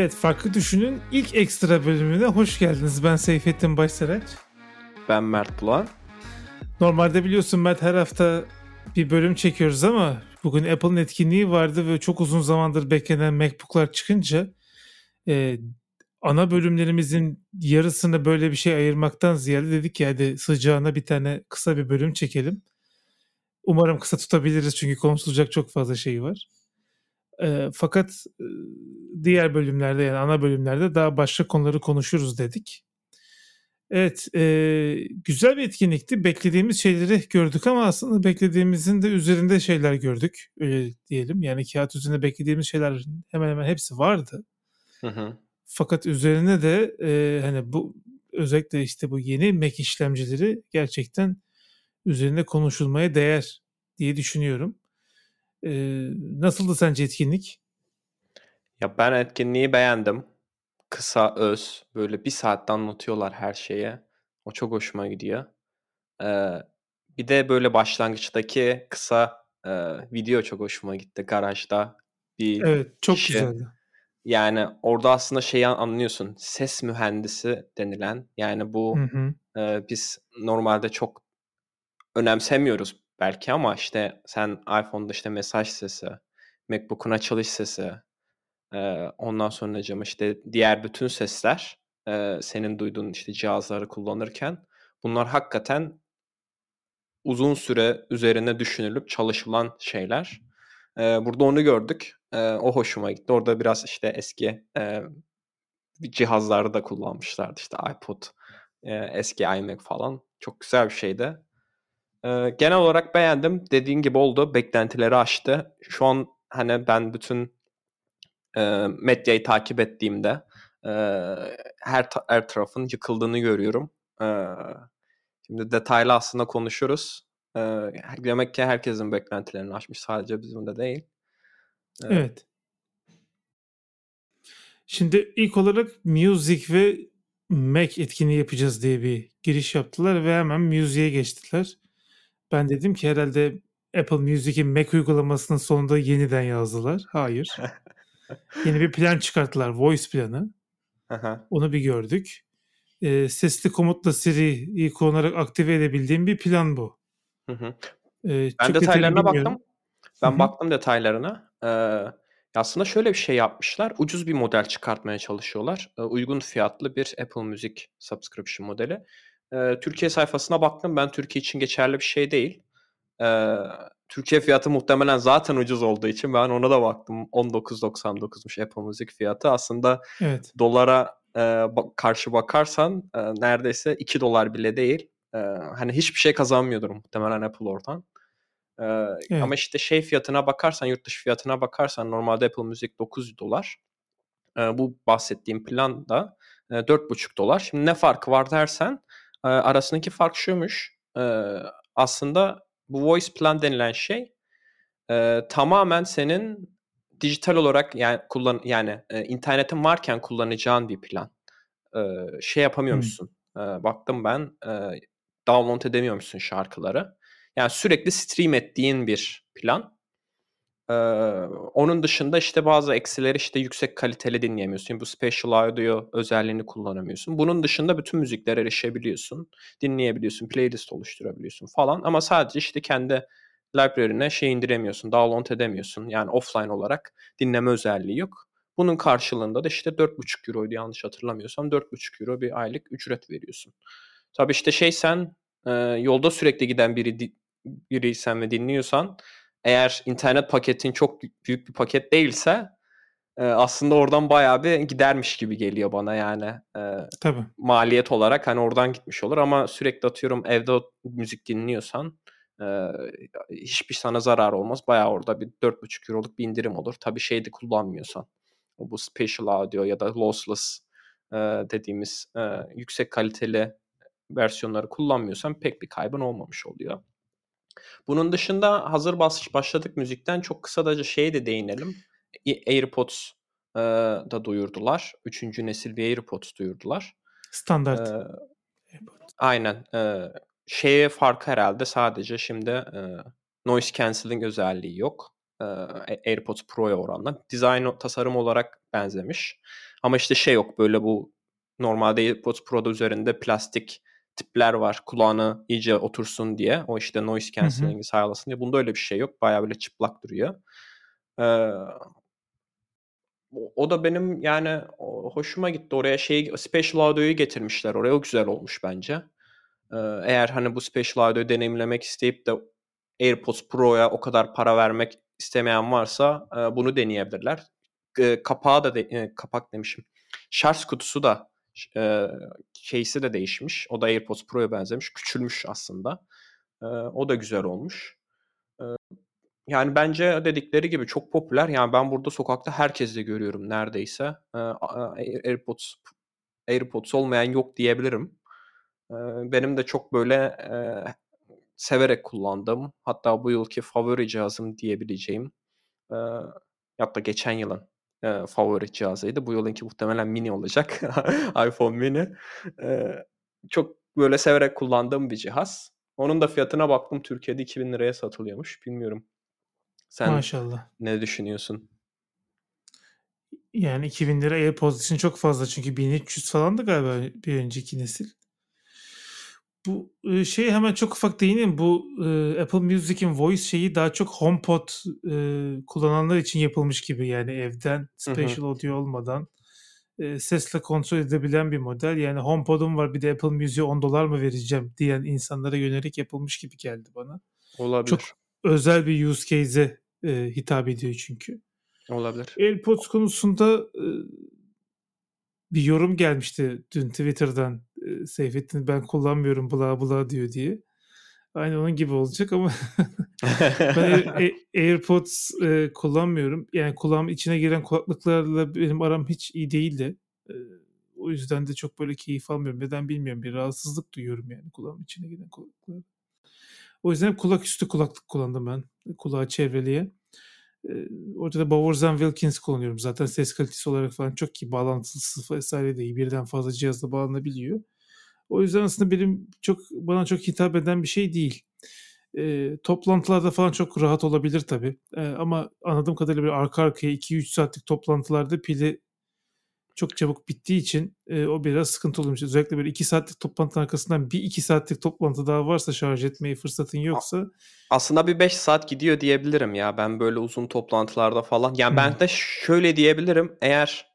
Evet, Farklı Düşünün ilk ekstra bölümüne hoş geldiniz. Ben Seyfettin Başsaraç. Ben Mert Bulan. Normalde biliyorsun Mert her hafta bir bölüm çekiyoruz ama bugün Apple'ın etkinliği vardı ve çok uzun zamandır beklenen MacBook'lar çıkınca e, ana bölümlerimizin yarısını böyle bir şey ayırmaktan ziyade dedik ya hadi sıcağına bir tane kısa bir bölüm çekelim. Umarım kısa tutabiliriz çünkü konuşulacak çok fazla şey var. E, fakat e, diğer bölümlerde yani ana bölümlerde daha başka konuları konuşuruz dedik. Evet, e, güzel bir etkinlikti. Beklediğimiz şeyleri gördük ama aslında beklediğimizin de üzerinde şeyler gördük. Öyle diyelim. Yani kağıt üzerinde beklediğimiz şeyler hemen hemen hepsi vardı. Hı hı. Fakat üzerine de e, hani bu özellikle işte bu yeni Mac işlemcileri gerçekten üzerinde konuşulmaya değer diye düşünüyorum. E, nasıldı sence etkinlik? Ya ben etkinliği beğendim. Kısa, öz, böyle bir saatte anlatıyorlar her şeye. O çok hoşuma gidiyor. Ee, bir de böyle başlangıçtaki kısa e, video çok hoşuma gitti garajda. Bir Evet, çok kişi. güzeldi. Yani orada aslında şeyi anlıyorsun. Ses mühendisi denilen. Yani bu Hı hı. e, biz normalde çok önemsemiyoruz belki ama işte sen iPhone'da işte mesaj sesi, MacBook'un açılış sesi, e, ondan sonra cam işte diğer bütün sesler e, senin duyduğun işte cihazları kullanırken bunlar hakikaten uzun süre üzerine düşünülüp çalışılan şeyler. E, burada onu gördük. E, o hoşuma gitti. Orada biraz işte eski e, cihazları da kullanmışlardı. İşte iPod, e, eski iMac falan. Çok güzel bir şeydi. E, genel olarak beğendim. Dediğin gibi oldu. Beklentileri aştı. Şu an hani ben bütün e, medyayı takip ettiğimde e, her, ta- her tarafın yıkıldığını görüyorum. E, şimdi detaylı aslında konuşuruz. E, demek ki herkesin beklentilerini aşmış. Sadece bizim de değil. E, Evet. Şimdi ilk olarak Music ve Mac etkinliği yapacağız diye bir giriş yaptılar ve hemen Music'e geçtiler. Ben dedim ki herhalde Apple Music'in Mac uygulamasının sonunda yeniden yazdılar. Hayır. Yeni bir plan çıkarttılar. Voice planı. Onu bir gördük. Ee, sesli komutla Siri'yi kullanarak aktive edebildiğim bir plan bu. Hı hı. Ben çok detaylarına bilmiyorum. baktım. Ben Hı baktım detaylarına. Ee, aslında şöyle bir şey yapmışlar. Ucuz bir model çıkartmaya çalışıyorlar. Ee, uygun fiyatlı bir Apple Music subscription modeli. Ee, Türkiye sayfasına baktım. Ben Türkiye için geçerli bir şey değil. Ee, Türkiye fiyatı muhtemelen zaten ucuz olduğu için ben ona da baktım. 19.99'muş Apple Music fiyatı. Aslında Evet. dolara e, karşı bakarsan e, neredeyse 2 dolar bile değil. E, hani hiçbir şey kazanmıyordur muhtemelen Apple oradan. E, Evet. Ama işte şey fiyatına bakarsan, yurt dışı fiyatına bakarsan normalde Apple Music 9 dolar. E, bu bahsettiğim plan da e, 4,5 dolar. Şimdi ne farkı var dersen e, arasındaki fark şuymuş. E, aslında bu voice plan denilen şey e, tamamen senin dijital olarak yani kullan yani e, internetin varken kullanacağın bir plan. E, şey yapamıyormuşsun. E, baktım ben e, download edemiyormuşsun şarkıları. Yani sürekli stream ettiğin bir plan. Ee, onun dışında işte bazı eksileri işte yüksek kaliteli dinleyemiyorsun. Bu special audio özelliğini kullanamıyorsun. Bunun dışında bütün müziklere erişebiliyorsun. Dinleyebiliyorsun, playlist oluşturabiliyorsun falan. Ama sadece işte kendi library'ne şey indiremiyorsun, download edemiyorsun. Yani offline olarak dinleme özelliği yok. Bunun karşılığında da işte 4,5 euroydu yanlış hatırlamıyorsam 4,5 euro bir aylık ücret veriyorsun. Tabii işte şey sen e, yolda sürekli giden biri biriysen ve dinliyorsan eğer internet paketin çok büyük bir paket değilse e, aslında oradan bayağı bir gidermiş gibi geliyor bana yani e, Tabii. maliyet olarak hani oradan gitmiş olur ama sürekli atıyorum evde müzik dinliyorsan e, hiçbir sana zarar olmaz. Bayağı orada bir 4,5 euroluk bir indirim olur. Tabii şeyde kullanmıyorsan bu special audio ya da lossless e, dediğimiz e, yüksek kaliteli versiyonları kullanmıyorsan pek bir kaybın olmamış oluyor. Bunun dışında hazır baş, başladık müzikten çok kısaca şeye de değinelim. E- AirPods e, da duyurdular. Üçüncü nesil bir AirPods duyurdular. Standart. E, aynen. E, şeye farkı herhalde sadece şimdi e, noise cancelling özelliği yok. E, AirPods Pro'ya oranla. Design tasarım olarak benzemiş. Ama işte şey yok böyle bu normalde AirPods Pro'da üzerinde plastik tipler var kulağına iyice otursun diye. O işte noise cancelling'i sağlasın diye. Bunda öyle bir şey yok. Bayağı böyle çıplak duruyor. Ee, o da benim yani hoşuma gitti. Oraya şey Special Audio'yu getirmişler. Oraya o güzel olmuş bence. Ee, eğer hani bu Special Audio'yu deneyimlemek isteyip de AirPods Pro'ya o kadar para vermek istemeyen varsa e, bunu deneyebilirler. E, kapağı da de, e, kapak demişim. Şarj kutusu da e, case'i de değişmiş. O da AirPods Pro'ya benzemiş. Küçülmüş aslında. E, o da güzel olmuş. E, yani bence dedikleri gibi çok popüler. Yani ben burada sokakta herkesle görüyorum neredeyse. E, AirPods AirPods olmayan yok diyebilirim. E, benim de çok böyle e, severek kullandım. Hatta bu yılki favori cihazım diyebileceğim. E, hatta geçen yılın e, favori cihazıydı. Bu yılınki muhtemelen mini olacak. iPhone mini. E, çok böyle severek kullandığım bir cihaz. Onun da fiyatına baktım. Türkiye'de 2000 liraya satılıyormuş. Bilmiyorum. Sen Maşallah. ne düşünüyorsun? Yani 2000 lira AirPods için çok fazla çünkü 1300 falandı galiba bir önceki nesil. Bu e, şey hemen çok ufak değineyim. Bu e, Apple Music'in Voice şeyi daha çok HomePod e, kullananlar için yapılmış gibi. Yani evden special audio olmadan e, sesle kontrol edebilen bir model. Yani HomePod'um var bir de Apple Music'e 10 dolar mı vereceğim diyen insanlara yönelik yapılmış gibi geldi bana. Olabilir. Çok özel bir use case'e e, hitap ediyor çünkü. Olabilir. AirPods konusunda e, bir yorum gelmişti dün Twitter'dan. E, Seyfettin ben kullanmıyorum bla bla diyor diye. Aynı onun gibi olacak ama ben Air, AirPods e, kullanmıyorum. Yani kulağım içine giren kulaklıklarla benim aram hiç iyi değildi. E, o yüzden de çok böyle keyif almıyorum. Neden bilmiyorum. Bir rahatsızlık duyuyorum yani kulağım içine giren kulaklıklar. O yüzden kulak üstü kulaklık kullandım ben. Kulağı çevreliye. Ee, orada da Bowers Wilkins kullanıyorum. Zaten ses kalitesi olarak falan çok iyi. Bağlantısı vesaire de iyi. Birden fazla cihazla bağlanabiliyor. O yüzden aslında benim çok bana çok hitap eden bir şey değil. E, toplantılarda falan çok rahat olabilir tabii. E, ama anladığım kadarıyla bir arka arkaya 2-3 saatlik toplantılarda pili çok çabuk bittiği için e, o biraz sıkıntı olmuş. Özellikle böyle 2 saatlik toplantının arkasından bir 2 saatlik toplantı daha varsa şarj etmeye fırsatın yoksa. Aslında bir 5 saat gidiyor diyebilirim ya ben böyle uzun toplantılarda falan. Yani hmm. ben de şöyle diyebilirim eğer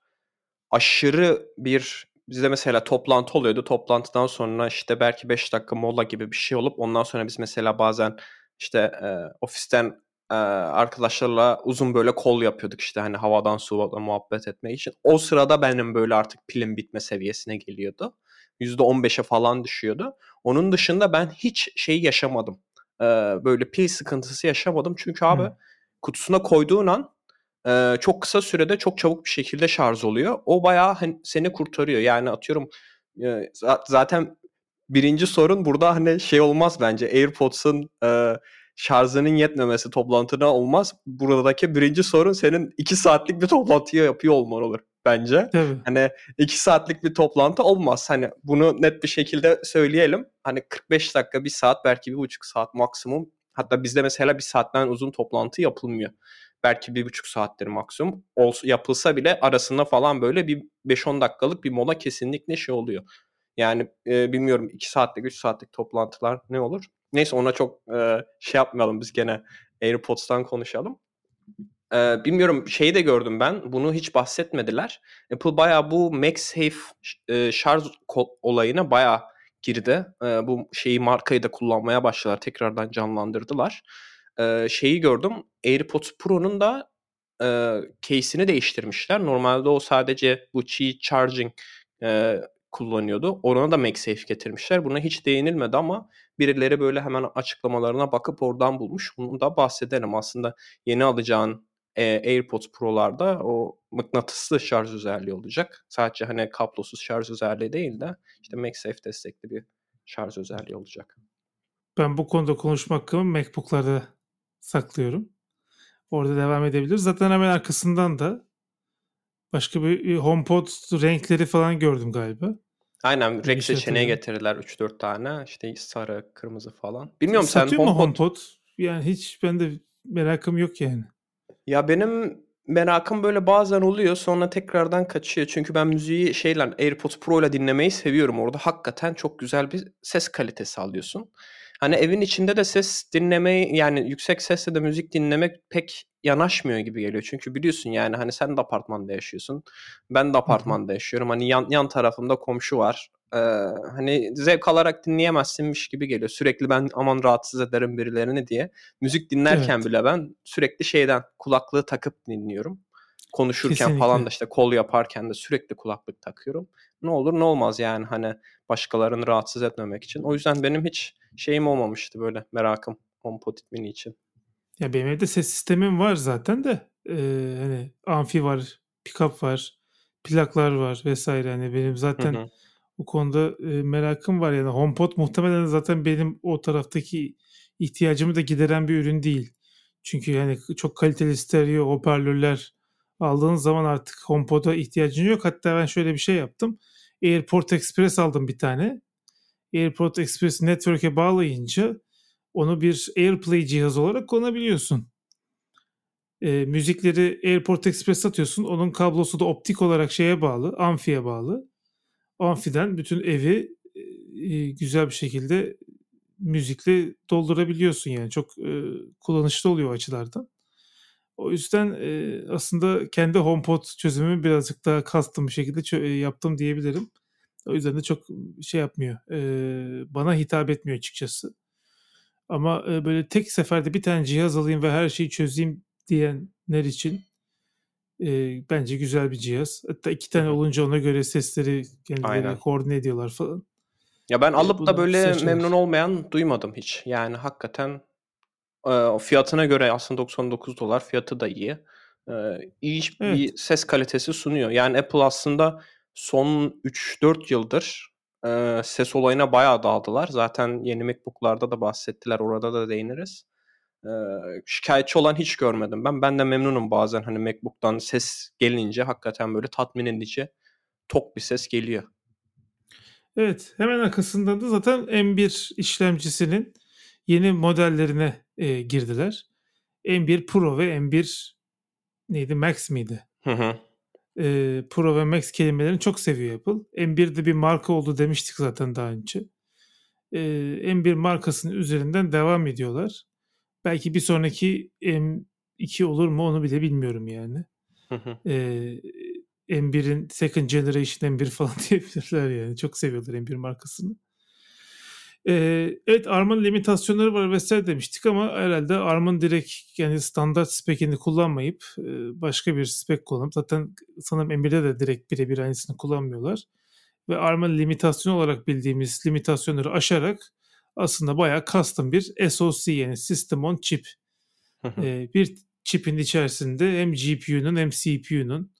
aşırı bir bizde mesela toplantı oluyordu. Toplantıdan sonra işte belki 5 dakika mola gibi bir şey olup ondan sonra biz mesela bazen işte e, ofisten e, arkadaşlarla uzun böyle kol yapıyorduk işte hani havadan suya muhabbet etmek için. O sırada benim böyle artık pilim bitme seviyesine geliyordu. %15'e falan düşüyordu. Onun dışında ben hiç şey yaşamadım. E, böyle pil sıkıntısı yaşamadım. Çünkü abi hmm. kutusuna koyduğun an e, çok kısa sürede çok çabuk bir şekilde şarj oluyor. O bayağı hani seni kurtarıyor. Yani atıyorum e, zaten birinci sorun burada hani şey olmaz bence. AirPods'un e, şarjının yetmemesi toplantıda olmaz. Buradaki birinci sorun senin iki saatlik bir toplantıyı yapıyor olman olur bence. Tabii. Hani iki saatlik bir toplantı olmaz. Hani bunu net bir şekilde söyleyelim. Hani 45 dakika, bir saat belki bir buçuk saat maksimum. Hatta bizde mesela bir saatten uzun toplantı yapılmıyor. Belki bir buçuk saattir maksimum. Olsa, yapılsa bile arasında falan böyle bir 5-10 dakikalık bir mola kesinlikle şey oluyor. Yani e, bilmiyorum 2 saatlik 3 saatlik toplantılar ne olur? Neyse ona çok e, şey yapmayalım biz gene AirPods'tan konuşalım. E, bilmiyorum şeyi de gördüm ben. Bunu hiç bahsetmediler. Apple bayağı bu MagSafe e, şarj olayına bayağı girdi. E, bu şeyi markayı da kullanmaya başladılar. Tekrardan canlandırdılar. E, şeyi gördüm. AirPods Pro'nun da e, case'ini değiştirmişler. Normalde o sadece bu Qi Charging e, kullanıyordu. Ona da MagSafe getirmişler. Buna hiç değinilmedi ama birileri böyle hemen açıklamalarına bakıp oradan bulmuş. Bunu da bahsedelim. Aslında yeni alacağın e, AirPods Pro'larda o mıknatıslı şarj özelliği olacak. Sadece hani kablosuz şarj özelliği değil de işte MagSafe destekli bir şarj özelliği olacak. Ben bu konuda konuşma MacBook'larda saklıyorum. Orada devam edebiliriz. Zaten hemen arkasından da başka bir HomePod renkleri falan gördüm galiba. Aynen renk şey seçeneği getirdiler 3-4 tane. İşte sarı, kırmızı falan. Bilmiyorum Satıyor sen HomePod... HomePod? Yani hiç ben de merakım yok yani. Ya benim merakım böyle bazen oluyor sonra tekrardan kaçıyor. Çünkü ben müziği şeyle AirPods Pro ile dinlemeyi seviyorum. Orada hakikaten çok güzel bir ses kalitesi alıyorsun. Hani evin içinde de ses dinlemeyi yani yüksek sesle de müzik dinlemek pek yanaşmıyor gibi geliyor. Çünkü biliyorsun yani hani sen de apartmanda yaşıyorsun. Ben de apartmanda yaşıyorum. Hani yan, yan tarafımda komşu var. Ee, hani zevk alarak dinleyemezsinmiş gibi geliyor. Sürekli ben aman rahatsız ederim birilerini diye. Müzik dinlerken evet. bile ben sürekli şeyden kulaklığı takıp dinliyorum. Konuşurken Kesinlikle. falan da işte kol yaparken de sürekli kulaklık takıyorum. Ne olur ne olmaz yani hani başkalarını rahatsız etmemek için. O yüzden benim hiç şeyim olmamıştı böyle merakım HomePod Mini için. Ya benim evde ses sistemim var zaten de ee, hani amfi var, pickup var, plaklar var vesaire. Hani benim zaten hı hı. bu konuda e, merakım var yani HomePod muhtemelen zaten benim o taraftaki ihtiyacımı da gideren bir ürün değil. Çünkü yani çok kaliteli stereo hoparlörler aldığın zaman artık HomePod'a ihtiyacın yok. Hatta ben şöyle bir şey yaptım. AirPort Express aldım bir tane. AirPort Express Network'e bağlayınca onu bir AirPlay cihaz olarak kullanabiliyorsun. E, müzikleri AirPort Express atıyorsun. Onun kablosu da optik olarak şeye bağlı, amfiye bağlı. Amfiden bütün evi e, güzel bir şekilde müzikle doldurabiliyorsun yani. Çok e, kullanışlı oluyor o açılardan. O yüzden e, aslında kendi HomePod çözümümü birazcık daha custom bir şekilde yaptım diyebilirim. O yüzden de çok şey yapmıyor. E, bana hitap etmiyor açıkçası. Ama e, böyle tek seferde bir tane cihaz alayım ve her şeyi çözeyim diyenler için e, bence güzel bir cihaz. Hatta iki tane olunca ona göre sesleri kendileri koordine ediyorlar falan. Ya ben alıp da böyle memnun olmayan duymadım hiç. Yani hakikaten e, fiyatına göre aslında 99 dolar fiyatı da iyi. E, iyi evet. bir ses kalitesi sunuyor. Yani Apple aslında son 3-4 yıldır e, ses olayına bayağı dağıldılar. Zaten yeni MacBook'larda da bahsettiler. Orada da değiniriz. E, şikayetçi olan hiç görmedim ben. Ben de memnunum bazen hani MacBook'tan ses gelince hakikaten böyle tatmin edici tok bir ses geliyor. Evet hemen arkasından da zaten M1 işlemcisinin yeni modellerine e, girdiler. M1 Pro ve M1 neydi Max miydi? Hı hı e, Pro ve Max kelimelerini çok seviyor Apple. M1'de bir marka oldu demiştik zaten daha önce. E, M1 markasının üzerinden devam ediyorlar. Belki bir sonraki M2 olur mu onu bile bilmiyorum yani. e, M1'in second generation M1 falan diyebilirler yani. Çok seviyorlar M1 markasını. Ee, evet ARM'ın limitasyonları var vesaire demiştik ama herhalde ARM'ın direkt yani standart spekini kullanmayıp e, başka bir spek kullanıp zaten sanırım M1'de de direkt birebir aynısını kullanmıyorlar. Ve ARM'ın limitasyon olarak bildiğimiz limitasyonları aşarak aslında bayağı custom bir SoC yani System on Chip. ee, bir chipin içerisinde hem GPU'nun hem CPU'nun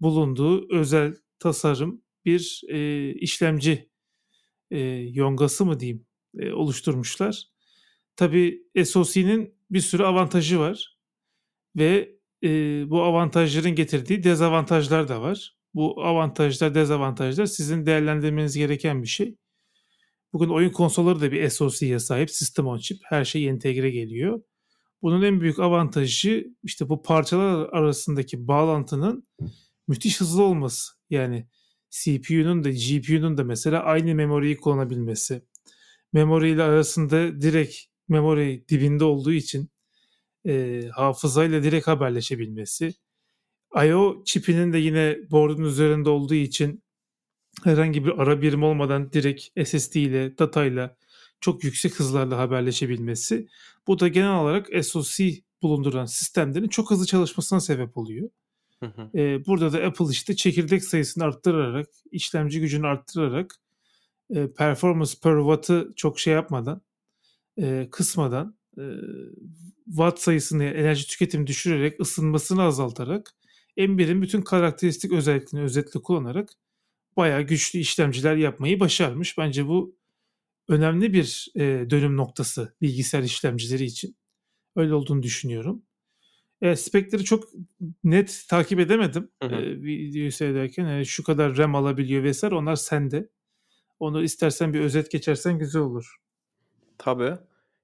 bulunduğu özel tasarım bir e, işlemci e, yongası mı diyeyim e, oluşturmuşlar. Tabi SOC'nin bir sürü avantajı var ve e, bu avantajların getirdiği dezavantajlar da var. Bu avantajlar, dezavantajlar sizin değerlendirmeniz gereken bir şey. Bugün oyun konsolları da bir SoC'ye sahip, System on Chip. Her şey entegre geliyor. Bunun en büyük avantajı işte bu parçalar arasındaki bağlantının müthiş hızlı olması. Yani CPU'nun da GPU'nun da mesela aynı memoriyi kullanabilmesi. Memori ile arasında direkt memori dibinde olduğu için e, hafızayla direkt haberleşebilmesi. I.O. çipinin de yine board'un üzerinde olduğu için herhangi bir ara birim olmadan direkt SSD ile datayla çok yüksek hızlarla haberleşebilmesi. Bu da genel olarak SoC bulunduran sistemlerin çok hızlı çalışmasına sebep oluyor. Hı hı. Burada da Apple işte çekirdek sayısını arttırarak, işlemci gücünü arttırarak e, performance per watt'ı çok şey yapmadan, kısmadan, watt sayısını, enerji tüketimi düşürerek, ısınmasını azaltarak M1'in bütün karakteristik özelliklerini özetle kullanarak bayağı güçlü işlemciler yapmayı başarmış. Bence bu önemli bir dönüm noktası bilgisayar işlemcileri için. Öyle olduğunu düşünüyorum. E, spekleri çok net takip edemedim hı hı. E, videoyu seyrederken. Yani şu kadar RAM alabiliyor vesaire onlar sende. Onu istersen bir özet geçersen güzel olur. Tabii.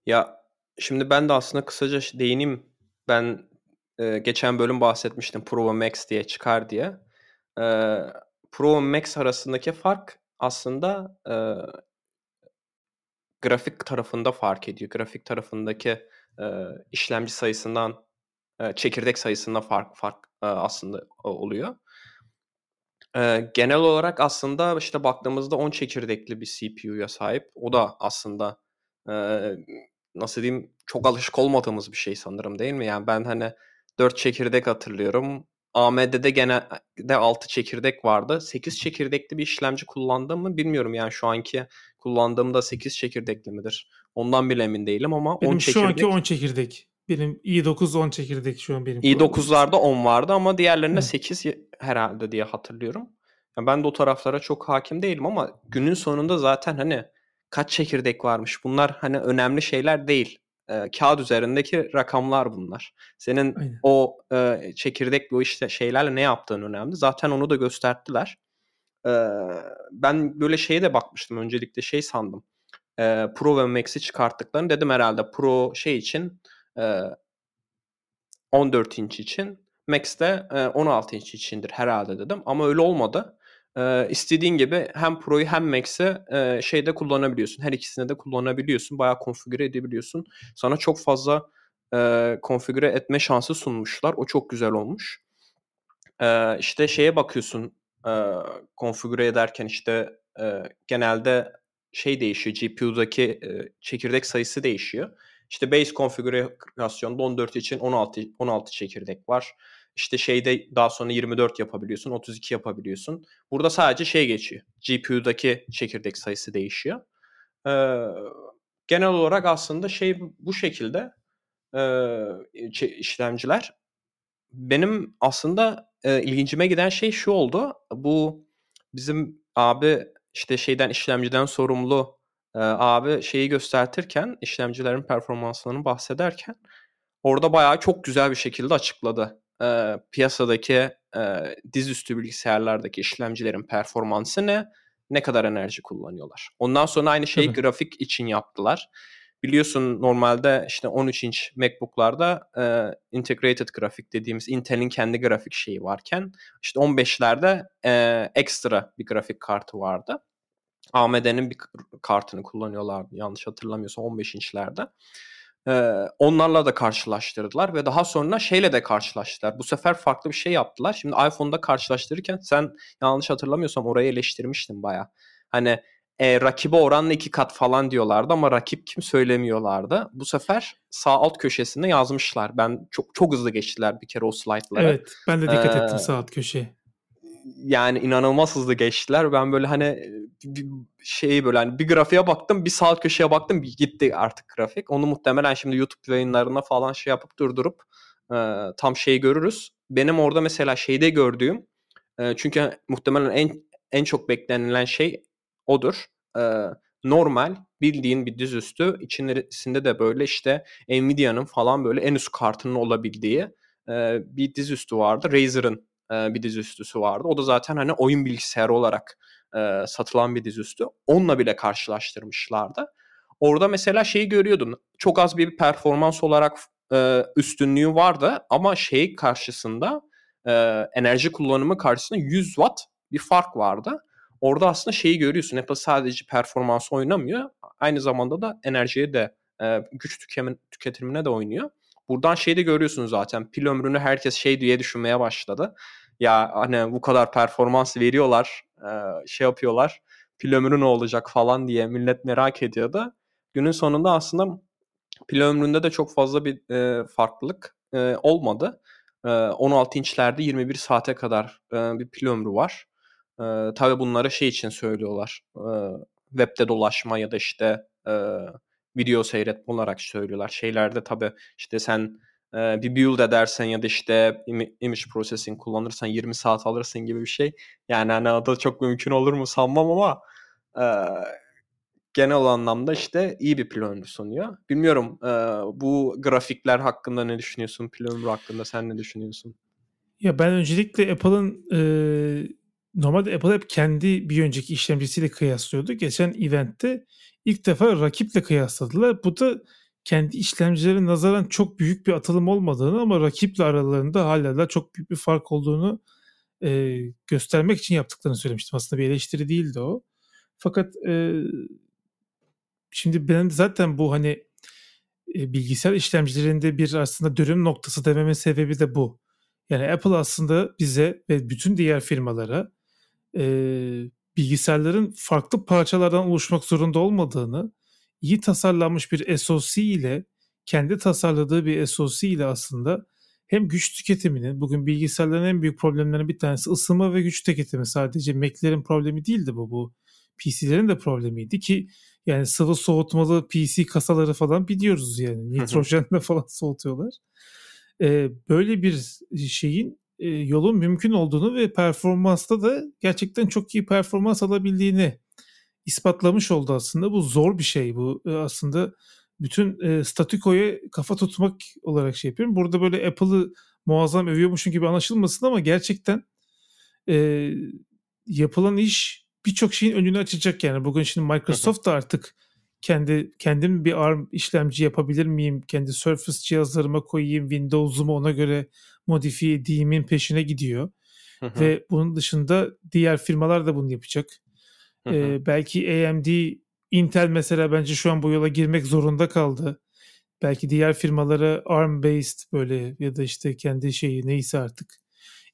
Ya şimdi ben de aslında kısaca değineyim. Ben e, geçen bölüm bahsetmiştim Pro Max diye çıkar diye. E, Pro Max arasındaki fark aslında e, grafik tarafında fark ediyor. Grafik tarafındaki e, işlemci sayısından e, çekirdek sayısında fark fark aslında oluyor. Genel olarak aslında işte baktığımızda 10 çekirdekli bir CPU'ya sahip. O da aslında nasıl diyeyim çok alışık olmadığımız bir şey sanırım değil mi? Yani ben hani 4 çekirdek hatırlıyorum. AMD'de genelde 6 çekirdek vardı. 8 çekirdekli bir işlemci kullandım mı bilmiyorum yani şu anki kullandığımda 8 çekirdekli midir? Ondan bile emin değilim ama benim 10 çekirdek. şu anki 10 çekirdek. Benim i9 10 çekirdek şu an benim. i9'larda 10 vardı ama diğerlerinde Hı. 8 herhalde diye hatırlıyorum. Yani ben de o taraflara çok hakim değilim ama günün sonunda zaten hani kaç çekirdek varmış bunlar hani önemli şeyler değil e, kağıt üzerindeki rakamlar bunlar. Senin Aynen. o e, çekirdek bu işte şeylerle ne yaptığın önemli. Zaten onu da gösterdiler. E, ben böyle şeye de bakmıştım. Öncelikle şey sandım. E, Pro ve Max'i çıkarttıklarını dedim herhalde Pro şey için e, 14 inç için Max de e, 16 inç içindir herhalde dedim. Ama öyle olmadı e, istediğin gibi hem Pro'yu hem Max'i e, şeyde kullanabiliyorsun. Her ikisini de kullanabiliyorsun. Bayağı konfigüre edebiliyorsun. Sana çok fazla e, konfigüre etme şansı sunmuşlar. O çok güzel olmuş. E, işte şeye bakıyorsun e, konfigüre ederken işte e, genelde şey değişiyor. GPU'daki e, çekirdek sayısı değişiyor. İşte base konfigürasyonda 14 için 16 16 çekirdek var. İşte şeyde daha sonra 24 yapabiliyorsun, 32 yapabiliyorsun. Burada sadece şey geçiyor. GPU'daki çekirdek sayısı değişiyor. Ee, genel olarak aslında şey bu şekilde e, işlemciler. Benim aslında e, ilgincime giden şey şu oldu. Bu bizim abi işte şeyden işlemciden sorumlu e, abi şeyi göstertirken işlemcilerin performanslarını bahsederken orada bayağı çok güzel bir şekilde açıkladı e, piyasadaki e, dizüstü bilgisayarlardaki işlemcilerin performansı ne? Ne kadar enerji kullanıyorlar? Ondan sonra aynı şeyi Tabii. grafik için yaptılar. Biliyorsun normalde işte 13 inç MacBook'larda e, integrated grafik dediğimiz Intel'in kendi grafik şeyi varken işte 15'lerde e, ekstra bir grafik kartı vardı. AMD'nin bir kartını kullanıyorlardı yanlış hatırlamıyorsam 15 inçlerde. Ee, onlarla da karşılaştırdılar ve daha sonra şeyle de karşılaştılar. Bu sefer farklı bir şey yaptılar. Şimdi iPhone'da karşılaştırırken sen yanlış hatırlamıyorsam orayı eleştirmiştin baya. Hani e, rakibe oranla iki kat falan diyorlardı ama rakip kim söylemiyorlardı. Bu sefer sağ alt köşesinde yazmışlar. Ben çok çok hızlı geçtiler bir kere o slaytlara. Evet ben de dikkat ee, ettim sağ alt köşeye yani inanılmaz hızlı geçtiler. Ben böyle hani bir şeyi böyle hani bir grafiğe baktım, bir sağ köşeye baktım, bir gitti artık grafik. Onu muhtemelen şimdi YouTube yayınlarına falan şey yapıp durdurup e, tam şeyi görürüz. Benim orada mesela şeyde gördüğüm e, çünkü muhtemelen en en çok beklenilen şey odur. E, normal bildiğin bir dizüstü içerisinde de böyle işte Nvidia'nın falan böyle en üst kartının olabildiği e, bir dizüstü vardı. Razer'ın bir dizüstüsü vardı. O da zaten hani oyun bilgisayarı olarak e, satılan bir dizüstü. Onunla bile karşılaştırmışlardı. Orada mesela şeyi görüyordun. Çok az bir performans olarak e, üstünlüğü vardı ama şey karşısında e, enerji kullanımı karşısında 100 watt bir fark vardı. Orada aslında şeyi görüyorsun. Apple sadece performans oynamıyor. Aynı zamanda da enerjiye de e, güç tüketimine de oynuyor. Buradan şeyi de görüyorsunuz zaten. Pil ömrünü herkes şey diye düşünmeye başladı. Ya hani bu kadar performans veriyorlar, şey yapıyorlar. Pil ömrü ne olacak falan diye millet merak ediyordu. Günün sonunda aslında pil ömründe de çok fazla bir farklılık olmadı. 16 inçlerde 21 saate kadar bir pil ömrü var. E, tabii bunları şey için söylüyorlar. webde dolaşma ya da işte video seyretme olarak söylüyorlar. Şeylerde tabii işte sen e, bir build edersen ya da işte image processing kullanırsan 20 saat alırsın gibi bir şey. Yani hani o da çok mümkün olur mu sanmam ama e, genel anlamda işte iyi bir plan sunuyor. Bilmiyorum e, bu grafikler hakkında ne düşünüyorsun? Plan hakkında sen ne düşünüyorsun? Ya ben öncelikle Apple'ın e, normalde Apple hep kendi bir önceki işlemcisiyle kıyaslıyordu. Geçen eventte ilk defa rakiple kıyasladılar. Bu da kendi işlemcilerine nazaran çok büyük bir atılım olmadığını ama rakiple aralarında hala da çok büyük bir fark olduğunu e, göstermek için yaptıklarını söylemiştim. Aslında bir eleştiri değildi o. Fakat e, şimdi ben zaten bu hani e, bilgisayar işlemcilerinde bir aslında dönüm noktası dememin sebebi de bu. Yani Apple aslında bize ve bütün diğer firmalara e, bilgisayarların farklı parçalardan oluşmak zorunda olmadığını, iyi tasarlanmış bir SoC ile kendi tasarladığı bir SoC ile aslında hem güç tüketiminin bugün bilgisayarların en büyük problemlerinden bir tanesi ısınma ve güç tüketimi. Sadece Mac'lerin problemi değildi bu bu PC'lerin de problemiydi ki yani sıvı soğutmalı PC kasaları falan biliyoruz yani. Nitrojenle falan soğutuyorlar. Ee, böyle bir şeyin e, yolun mümkün olduğunu ve performansta da gerçekten çok iyi performans alabildiğini ispatlamış oldu aslında. Bu zor bir şey bu e, aslında bütün e, statikoya kafa tutmak olarak şey yapıyorum. Burada böyle Apple'ı muazzam övüyormuşum gibi anlaşılmasın ama gerçekten e, yapılan iş birçok şeyin önünü açacak yani. Bugün şimdi Microsoft da artık kendi kendim bir ARM işlemci yapabilir miyim? Kendi Surface cihazlarıma koyayım, Windows'umu ona göre modifiye edeyim'in peşine gidiyor. Hı hı. Ve bunun dışında diğer firmalar da bunu yapacak. Hı hı. Ee, belki AMD, Intel mesela bence şu an bu yola girmek zorunda kaldı. Belki diğer firmalara ARM based böyle ya da işte kendi şeyi neyse artık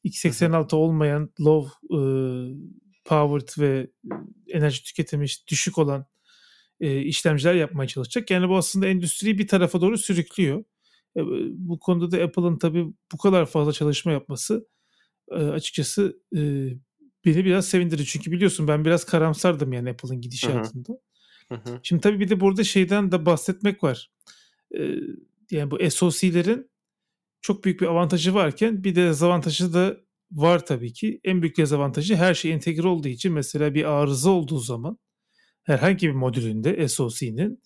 x86 hı hı. olmayan low e, powered ve enerji tüketimi düşük olan e, işlemciler yapmaya çalışacak. Yani bu aslında endüstriyi bir tarafa doğru sürüklüyor. E, bu konuda da Apple'ın tabii bu kadar fazla çalışma yapması e, açıkçası e, beni biraz sevindirdi. Çünkü biliyorsun ben biraz karamsardım yani Apple'ın gidişatında. Hı hı. Şimdi tabii bir de burada şeyden de bahsetmek var. E, yani bu SoC'lerin çok büyük bir avantajı varken bir de dezavantajı da var tabii ki. En büyük dezavantajı her şey entegre olduğu için mesela bir arıza olduğu zaman herhangi bir modülünde SoC'nin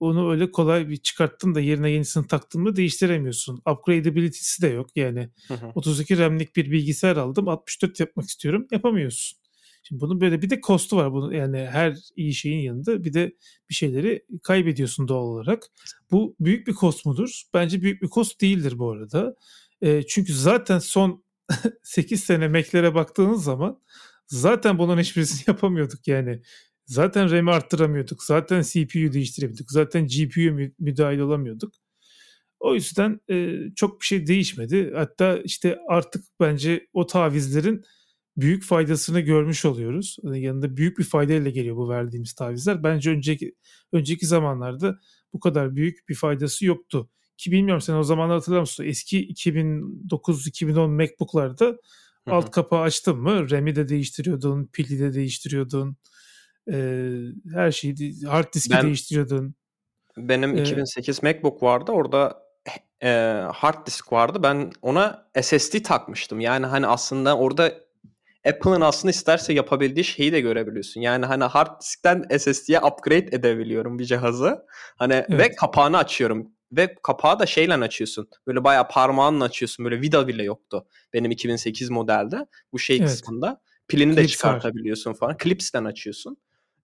onu öyle kolay bir çıkarttın da yerine yenisini taktın mı değiştiremiyorsun. Upgradeability'si de yok. Yani hı hı. 32 RAM'lik bir bilgisayar aldım 64 yapmak istiyorum yapamıyorsun. Şimdi bunun böyle bir de kostu var. Bunun yani her iyi şeyin yanında bir de bir şeyleri kaybediyorsun doğal olarak. Bu büyük bir kost mudur? Bence büyük bir kost değildir bu arada. E, çünkü zaten son 8 sene Mac'lere baktığınız zaman zaten bunun hiçbirisini yapamıyorduk yani. Zaten RAM'i arttıramıyorduk. Zaten CPU değiştiremiyorduk. Zaten GPU müdahil olamıyorduk. O yüzden e, çok bir şey değişmedi. Hatta işte artık bence o tavizlerin büyük faydasını görmüş oluyoruz. Yani yanında büyük bir faydayla geliyor bu verdiğimiz tavizler. Bence önceki önceki zamanlarda bu kadar büyük bir faydası yoktu. Ki bilmiyorum sen o zamanlar hatırlar mısın? Eski 2009-2010 MacBook'larda Hı-hı. alt kapağı açtın mı RAM'i de değiştiriyordun, pili de değiştiriyordun e, her şeyi hard diski ben, değiştiriyordun. Benim ee, 2008 MacBook vardı. Orada e, hard disk vardı. Ben ona SSD takmıştım. Yani hani aslında orada Apple'ın aslında isterse yapabildiği şeyi de görebiliyorsun. Yani hani hard diskten SSD'ye upgrade edebiliyorum bir cihazı. Hani evet. ve kapağını açıyorum. Ve kapağı da şeyle açıyorsun. Böyle bayağı parmağınla açıyorsun. Böyle vida bile yoktu. Benim 2008 modelde. Bu şey evet. kısmında. Pilini Clips de çıkartabiliyorsun var. falan. Clips'ten açıyorsun.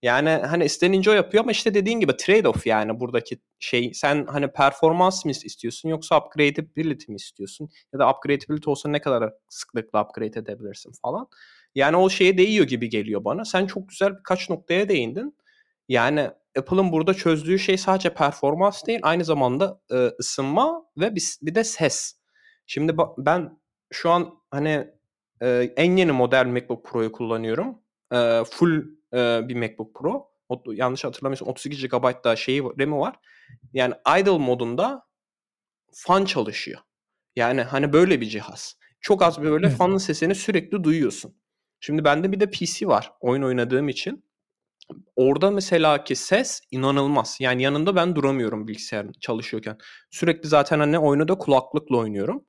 Yani hani istenince o yapıyor ama işte dediğin gibi trade-off yani buradaki şey. Sen hani performans mı istiyorsun yoksa upgradeability mi istiyorsun? Ya da upgradeability olsa ne kadar sıklıkla upgrade edebilirsin falan. Yani o şeye değiyor gibi geliyor bana. Sen çok güzel birkaç noktaya değindin. Yani Apple'ın burada çözdüğü şey sadece performans değil, aynı zamanda e, ısınma ve bir, bir de ses. Şimdi ben şu an hani e, en yeni model MacBook Pro'yu kullanıyorum. E, full e, bir MacBook Pro. O, yanlış hatırlamıyorsam 32 GB da şeyi RAM'i var. Yani idle modunda fan çalışıyor. Yani hani böyle bir cihaz. Çok az böyle evet. fanın sesini sürekli duyuyorsun. Şimdi bende bir de PC var oyun oynadığım için. Orada mesela ki ses inanılmaz. Yani yanında ben duramıyorum bilgisayar çalışıyorken. Sürekli zaten hani oyunu da kulaklıkla oynuyorum.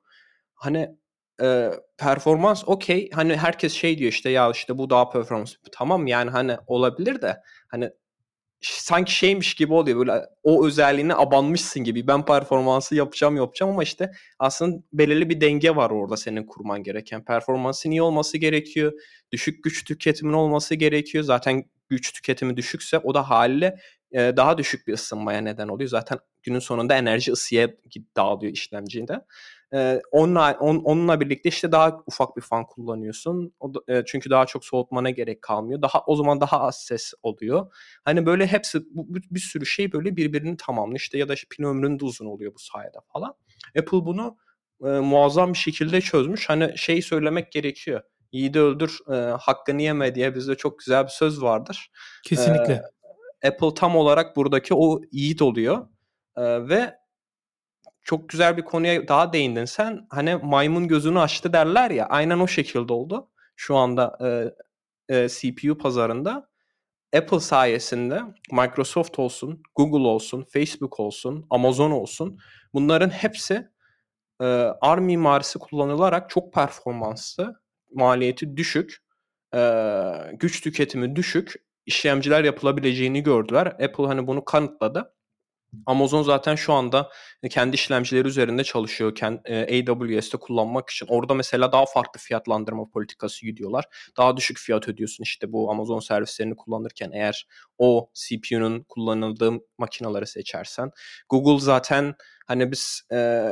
Hani e, performans okey. Hani herkes şey diyor işte ya işte bu daha performans. Tamam yani hani olabilir de hani sanki şeymiş gibi oluyor böyle o özelliğine abanmışsın gibi ben performansı yapacağım yapacağım ama işte aslında belirli bir denge var orada senin kurman gereken performansın iyi olması gerekiyor düşük güç tüketimin olması gerekiyor zaten güç tüketimi düşükse o da haliyle e, daha düşük bir ısınmaya neden oluyor. Zaten günün sonunda enerji ısıya dağılıyor işlemcide. E, onunla, on, onunla birlikte işte daha ufak bir fan kullanıyorsun. O da, e, çünkü daha çok soğutmana gerek kalmıyor. Daha o zaman daha az ses oluyor. Hani böyle hepsi bu, bir, bir sürü şey böyle birbirini tamamlıyor. İşte ya da işte pil ömrün de uzun oluyor bu sayede falan. Apple bunu e, muazzam bir şekilde çözmüş. Hani şey söylemek gerekiyor. Yiğidi öldür, e, hakkını yeme diye bizde çok güzel bir söz vardır. Kesinlikle. E, Apple tam olarak buradaki o yiğit oluyor. E, ve çok güzel bir konuya daha değindin sen. Hani maymun gözünü açtı derler ya. Aynen o şekilde oldu. Şu anda e, e, CPU pazarında Apple sayesinde Microsoft olsun, Google olsun, Facebook olsun, Amazon olsun bunların hepsi e, ARM mimarisi kullanılarak çok performanslı, maliyeti düşük, e, güç tüketimi düşük işlemciler yapılabileceğini gördüler. Apple hani bunu kanıtladı. Amazon zaten şu anda kendi işlemcileri üzerinde çalışıyor AWS'te kullanmak için. Orada mesela daha farklı fiyatlandırma politikası gidiyorlar. Daha düşük fiyat ödüyorsun işte bu Amazon servislerini kullanırken eğer o CPU'nun kullanıldığı makinaları seçersen. Google zaten hani biz e,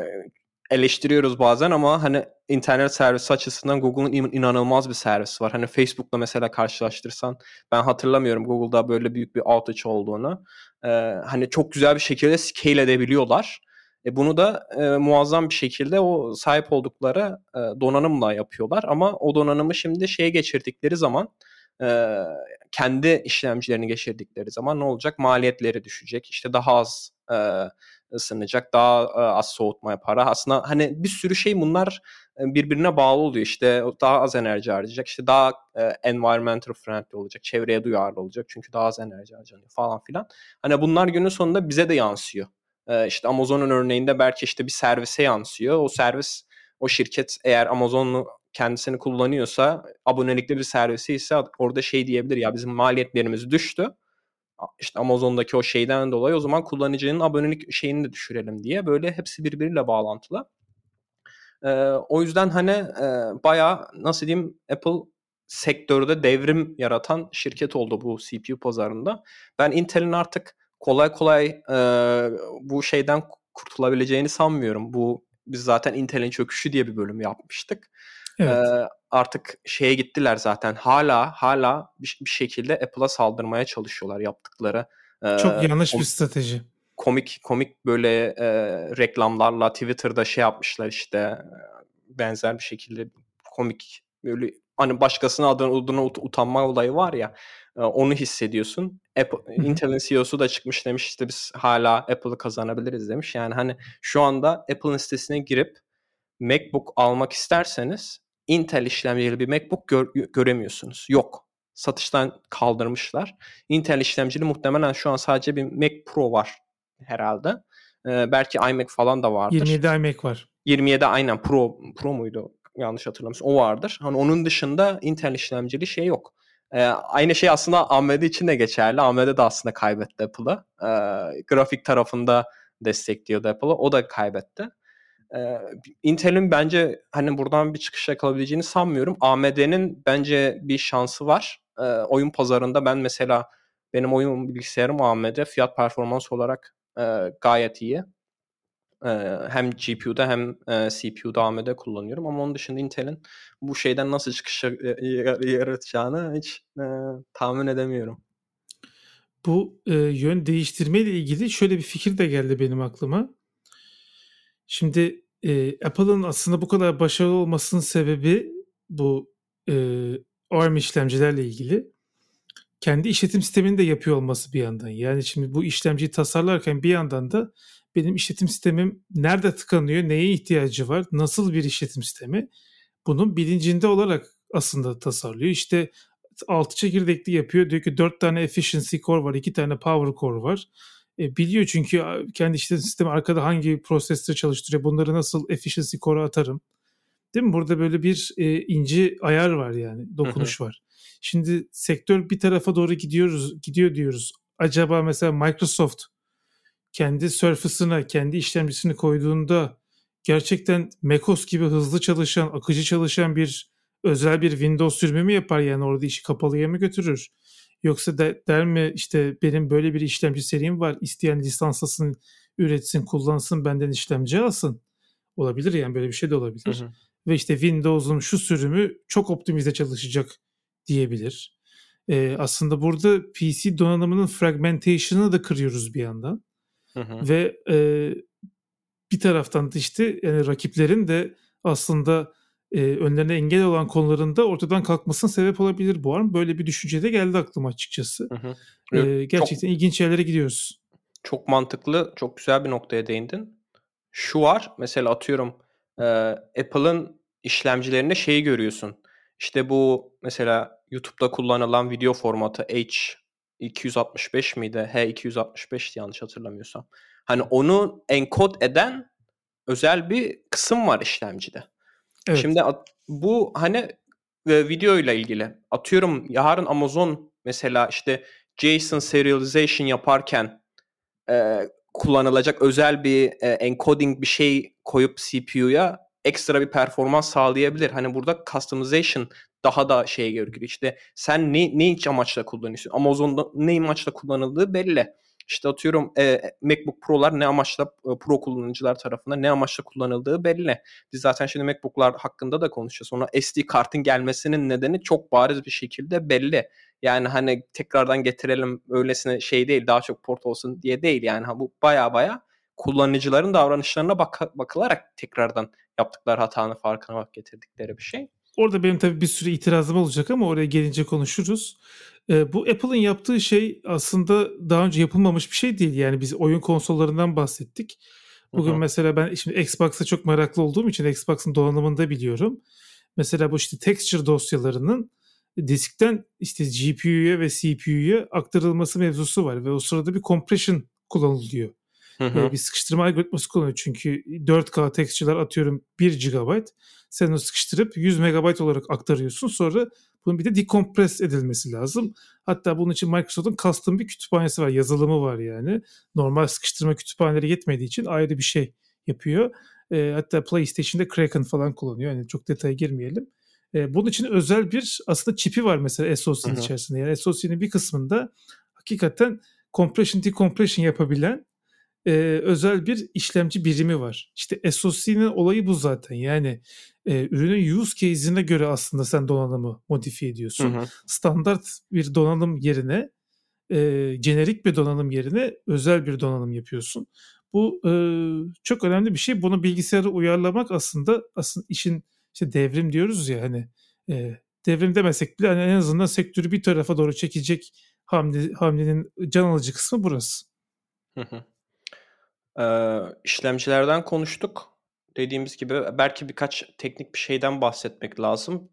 eleştiriyoruz bazen ama hani internet servisi açısından Google'un inanılmaz bir servis var. Hani Facebook'la mesela karşılaştırsan ben hatırlamıyorum Google'da böyle büyük bir outage olduğunu. Ee, hani çok güzel bir şekilde scale edebiliyorlar. E bunu da e, muazzam bir şekilde o sahip oldukları e, donanımla yapıyorlar ama o donanımı şimdi şeye geçirdikleri zaman e, kendi işlemcilerini geçirdikleri zaman ne olacak? Maliyetleri düşecek. İşte daha az e, ısınacak, daha e, az soğutma yapar. Aslında hani bir sürü şey bunlar birbirine bağlı oluyor. İşte daha az enerji harcayacak, işte daha e, environmental friendly olacak, çevreye duyarlı olacak çünkü daha az enerji harcanıyor falan filan. Hani bunlar günün sonunda bize de yansıyor. İşte Amazon'un örneğinde belki işte bir servise yansıyor. O servis, o şirket eğer Amazon'u kendisini kullanıyorsa, abonelikli bir servisi ise orada şey diyebilir ya bizim maliyetlerimiz düştü işte Amazon'daki o şeyden dolayı o zaman kullanıcının abonelik şeyini de düşürelim diye böyle hepsi birbiriyle bağlantılı. Ee, o yüzden hani e, bayağı nasıl diyeyim Apple sektörde devrim yaratan şirket oldu bu CPU pazarında. Ben Intel'in artık kolay kolay e, bu şeyden kurtulabileceğini sanmıyorum. Bu biz zaten Intel'in çöküşü diye bir bölüm yapmıştık. Evet. Ee, artık şeye gittiler zaten. Hala hala bir, bir şekilde Apple'a saldırmaya çalışıyorlar yaptıkları. E, Çok yanlış bir strateji. Komik komik böyle e, reklamlarla Twitter'da şey yapmışlar işte benzer bir şekilde komik böyle hani başkasının adına, adına utanma olayı var ya onu hissediyorsun. Apple, Intel'in CEO'su da çıkmış demiş işte biz hala Apple'ı kazanabiliriz demiş. Yani hani şu anda Apple'ın sitesine girip MacBook almak isterseniz Intel işlemcili bir MacBook gör, göremiyorsunuz. Yok. Satıştan kaldırmışlar. Intel işlemcili muhtemelen şu an sadece bir Mac Pro var herhalde. Ee, belki iMac falan da vardır. 27 iMac var. 27 aynen Pro Pro muydu? Yanlış hatırlamıyorsam o vardır. Hani onun dışında Intel işlemcili şey yok. Ee, aynı şey aslında AMD için de geçerli. AMD de aslında kaybetti Apple'ı. Ee, grafik tarafında destekliyordu Apple'ı. O da kaybetti. Ee, Intel'in bence hani buradan bir çıkış yakalayabileceğini sanmıyorum. AMD'nin bence bir şansı var. Ee, oyun pazarında ben mesela benim oyun bilgisayarım AMD fiyat performans olarak e, gayet iyi. E, hem GPU'da hem e, CPU'da AMD kullanıyorum ama onun dışında Intel'in bu şeyden nasıl çıkış yaratacağını hiç e, tahmin edemiyorum. Bu e, yön değiştirme ile ilgili şöyle bir fikir de geldi benim aklıma. Şimdi e, Apple'ın aslında bu kadar başarılı olmasının sebebi bu e, ARM işlemcilerle ilgili. Kendi işletim sistemini de yapıyor olması bir yandan. Yani şimdi bu işlemciyi tasarlarken bir yandan da benim işletim sistemim nerede tıkanıyor, neye ihtiyacı var, nasıl bir işletim sistemi bunun bilincinde olarak aslında tasarlıyor. İşte 6 çekirdekli yapıyor. Diyor ki 4 tane efficiency core var, 2 tane power core var. E, biliyor çünkü kendi işletim sistemi arkada hangi prosesleri çalıştırıyor, bunları nasıl efficiency core'a atarım. Değil mi? Burada böyle bir e, ince ayar var yani, dokunuş var. Şimdi sektör bir tarafa doğru gidiyoruz, gidiyor diyoruz. Acaba mesela Microsoft kendi Surface'ına, kendi işlemcisini koyduğunda gerçekten macOS gibi hızlı çalışan, akıcı çalışan bir özel bir Windows sürümü mü yapar yani orada işi kapalıya mı götürür? Yoksa de, der mi işte benim böyle bir işlemci serim var. isteyen lisanslasın, üretsin, kullansın, benden işlemci alsın. Olabilir yani böyle bir şey de olabilir. Hı hı. Ve işte Windows'un şu sürümü çok optimize çalışacak diyebilir. Ee, aslında burada PC donanımının fragmentation'ını da kırıyoruz bir yandan. Hı hı. Ve e, bir taraftan da işte yani rakiplerin de aslında e, önlerine engel olan konularında ortadan kalkmasına sebep olabilir bu an. Böyle bir düşünce de geldi aklıma açıkçası. Hı hı. E, gerçekten çok, ilginç yerlere gidiyoruz. Çok mantıklı, çok güzel bir noktaya değindin. Şu var, mesela atıyorum e, Apple'ın işlemcilerinde şeyi görüyorsun. İşte bu mesela YouTube'da kullanılan video formatı H265 miydi? H265 yanlış hatırlamıyorsam. Hani onu enkod eden özel bir kısım var işlemcide. Evet. Şimdi bu hani e, video ile ilgili atıyorum yarın Amazon mesela işte JSON serialization yaparken e, kullanılacak özel bir e, encoding bir şey koyup CPU'ya ekstra bir performans sağlayabilir. Hani burada customization daha da şeye göre İşte sen ne ne amaçla kullanıyorsun? Amazon'da ne amaçla kullanıldığı belli. İşte atıyorum e, MacBook Pro'lar ne amaçla e, Pro kullanıcılar tarafından ne amaçla kullanıldığı belli. Biz zaten şimdi MacBook'lar hakkında da konuşacağız. Sonra SD kartın gelmesinin nedeni çok bariz bir şekilde belli. Yani hani tekrardan getirelim öylesine şey değil daha çok port olsun diye değil. Yani ha, bu baya baya kullanıcıların davranışlarına bak bakılarak tekrardan yaptıkları hatanın farkına bak getirdikleri bir şey. Orada benim tabii bir sürü itirazım olacak ama oraya gelince konuşuruz. Ee, bu Apple'ın yaptığı şey aslında daha önce yapılmamış bir şey değil. Yani biz oyun konsollarından bahsettik. Bugün Hı-hı. mesela ben şimdi Xbox'a çok meraklı olduğum için Xbox'ın donanımını da biliyorum. Mesela bu işte texture dosyalarının diskten işte GPU'ya ve CPU'ya aktarılması mevzusu var ve o sırada bir compression kullanılıyor. Hı hı. bir sıkıştırma algoritması kullanıyor çünkü 4K texture'lar atıyorum 1 GB. Sen onu sıkıştırıp 100 MB olarak aktarıyorsun. Sonra bunun bir de dekompres edilmesi lazım. Hatta bunun için Microsoft'un custom bir kütüphanesi var. Yazılımı var yani. Normal sıkıştırma kütüphaneleri yetmediği için ayrı bir şey yapıyor. E, hatta PlayStation'da Kraken falan kullanıyor. Yani çok detaya girmeyelim. E, bunun için özel bir aslında çipi var mesela SoC'nin içerisinde. Yani SoC'nin bir kısmında hakikaten compression decompression yapabilen e, özel bir işlemci birimi var. İşte SoC'nin olayı bu zaten. Yani e, ürünün use case'ine göre aslında sen donanımı modifiye ediyorsun. Hı hı. Standart bir donanım yerine e, jenerik bir donanım yerine özel bir donanım yapıyorsun. Bu e, çok önemli bir şey. Bunu bilgisayara uyarlamak aslında aslında işin işte devrim diyoruz ya hani e, devrim demesek bile hani en azından sektörü bir tarafa doğru çekecek hamle, hamlenin can alıcı kısmı burası. Hı hı. İşlemcilerden konuştuk. Dediğimiz gibi belki birkaç teknik bir şeyden bahsetmek lazım.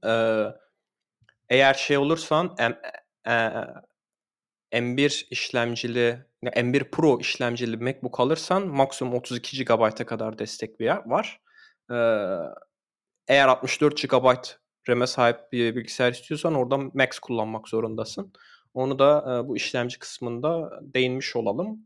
Eğer şey olursan M, e, M1 işlemcili M1 Pro işlemcili MacBook alırsan maksimum 32 GB'a kadar destek var. Ee, eğer 64 GB RAM'e sahip bir bilgisayar istiyorsan oradan Max kullanmak zorundasın. Onu da e, bu işlemci kısmında değinmiş olalım.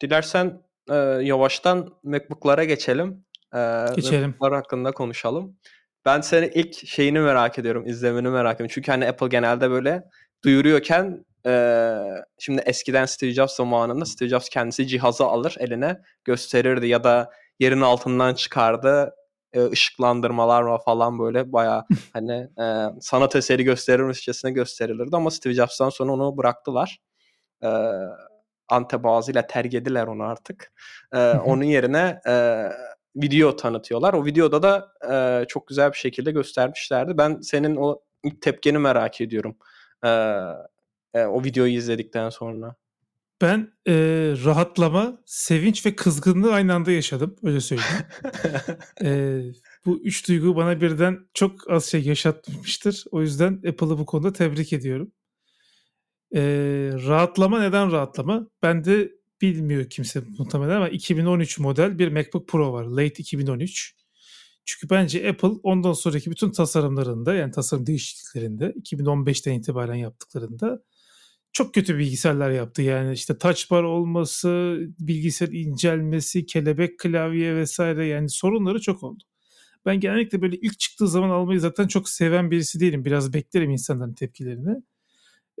Dilersen e, yavaştan MacBook'lara geçelim. E, geçelim. MacBook'lar hakkında konuşalım. Ben senin ilk şeyini merak ediyorum, izlemeni merak ediyorum. Çünkü hani Apple genelde böyle duyuruyorken e, şimdi eskiden Steve Jobs zamanında Steve Jobs kendisi cihazı alır eline gösterirdi ya da yerin altından çıkardı ışıklandırmalar falan böyle baya hani e, sanat eseri gösterirmişçesine gösterilirdi ama Steve Jobs'tan sonra onu bıraktılar. E, antebazıyla tergediler onu artık. E, onun yerine e, video tanıtıyorlar. O videoda da e, çok güzel bir şekilde göstermişlerdi. Ben senin o ilk tepkini merak ediyorum. E, e, o videoyu izledikten sonra. Ben e, rahatlama, sevinç ve kızgınlığı aynı anda yaşadım. Öyle söyleyeyim. e, bu üç duygu bana birden çok az şey yaşatmıştır. O yüzden Apple'ı bu konuda tebrik ediyorum. E, rahatlama neden rahatlama? Ben de bilmiyor kimse muhtemelen ama 2013 model bir MacBook Pro var. Late 2013. Çünkü bence Apple ondan sonraki bütün tasarımlarında yani tasarım değişikliklerinde 2015'ten itibaren yaptıklarında çok kötü bilgisayarlar yaptı. Yani işte touch bar olması, bilgisayar incelmesi, kelebek klavye vesaire yani sorunları çok oldu. Ben genellikle böyle ilk çıktığı zaman almayı zaten çok seven birisi değilim. Biraz beklerim insanların tepkilerini.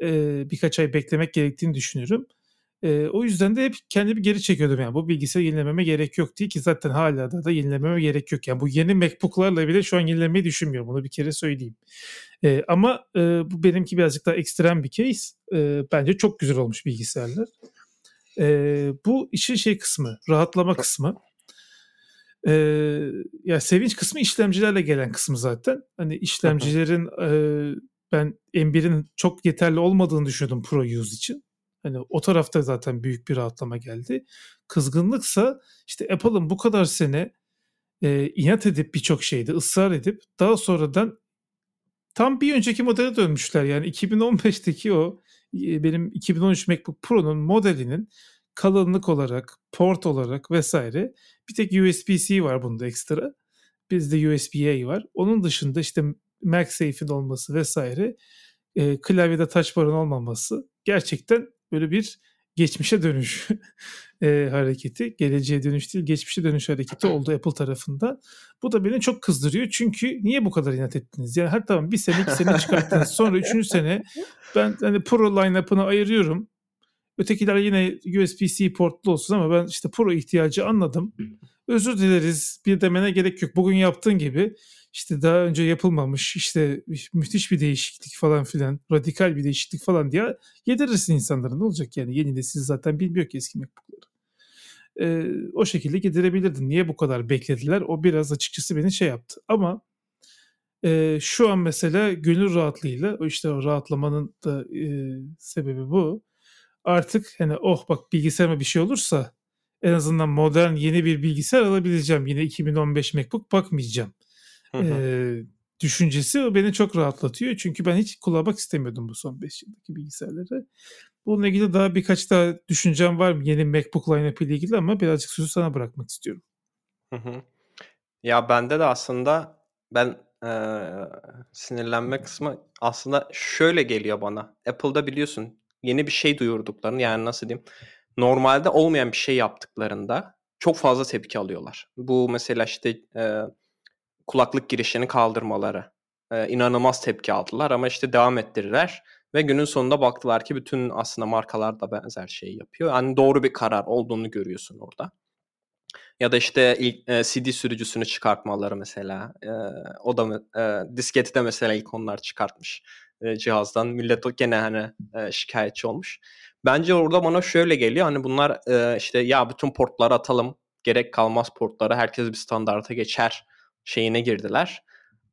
E, birkaç ay beklemek gerektiğini düşünüyorum. E, o yüzden de hep kendimi geri çekiyordum yani bu bilgisayarı yenilememe gerek yok diye ki zaten hala da, da yenilememe gerek yok. Yani bu yeni MacBook'larla bile şu an yenilemeyi düşünmüyorum bunu bir kere söyleyeyim. E, ama e, bu benimki birazcık daha ekstrem bir case. E, bence çok güzel olmuş bilgisayarlar. E, bu işin şey kısmı, rahatlama kısmı. E, ya sevinç kısmı işlemcilerle gelen kısmı zaten. Hani işlemcilerin e, ben M1'in çok yeterli olmadığını düşünüyordum Pro use için. Hani o tarafta zaten büyük bir rahatlama geldi. Kızgınlıksa işte Apple'ın bu kadar sene e, inat edip birçok şeyde ısrar edip daha sonradan tam bir önceki modele dönmüşler. Yani 2015'teki o benim 2013 MacBook Pro'nun modelinin kalınlık olarak, port olarak vesaire bir tek USB-C var bunda ekstra. Bizde USB-A var. Onun dışında işte MagSafe'in olması vesaire e, klavyede touch bar'ın olmaması gerçekten böyle bir geçmişe dönüş e, hareketi. Geleceğe dönüş değil, geçmişe dönüş hareketi oldu Apple tarafından. Bu da beni çok kızdırıyor. Çünkü niye bu kadar inat ettiniz? Yani her tamam bir sene iki sene çıkarttınız. Sonra üçüncü sene ben hani Pro line-up'ını ayırıyorum. Ötekiler yine USB-C portlu olsun ama ben işte Pro ihtiyacı anladım. Özür dileriz bir demene gerek yok. Bugün yaptığın gibi işte daha önce yapılmamış işte müthiş bir değişiklik falan filan radikal bir değişiklik falan diye yedirirsin insanların ne olacak yani yeni nesil zaten bilmiyor ki eski MacBook'ları. Ee, o şekilde giderebilirdin. Niye bu kadar beklediler? O biraz açıkçası beni şey yaptı. Ama e, şu an mesela gönül rahatlığıyla işte o rahatlamanın da e, sebebi bu. Artık hani oh bak bilgisayarıma bir şey olursa en azından modern yeni bir bilgisayar alabileceğim. Yine 2015 MacBook bakmayacağım e, düşüncesi beni çok rahatlatıyor. Çünkü ben hiç kullanmak istemiyordum bu son 5 yıldaki bilgisayarları. Bununla ilgili daha birkaç daha düşüncem var yeni MacBook line-up ile ilgili ama birazcık sözü sana bırakmak istiyorum. Hı hı. Ya bende de aslında ben e, sinirlenme kısmı aslında şöyle geliyor bana. Apple'da biliyorsun yeni bir şey duyurduklarını yani nasıl diyeyim normalde olmayan bir şey yaptıklarında çok fazla tepki alıyorlar. Bu mesela işte e, kulaklık girişini kaldırmaları. Ee, inanılmaz tepki aldılar ama işte devam ettirirler ve günün sonunda baktılar ki bütün aslında markalar da benzer şeyi yapıyor. Yani doğru bir karar olduğunu görüyorsun orada. Ya da işte ilk e, CD sürücüsünü çıkartmaları mesela. E, o da e, disketi de mesela ilk onlar çıkartmış e, cihazdan. Millet gene hani e, şikayetçi olmuş. Bence orada bana şöyle geliyor. Hani bunlar e, işte ya bütün portları atalım. Gerek kalmaz portları. Herkes bir standarta geçer şeyine girdiler.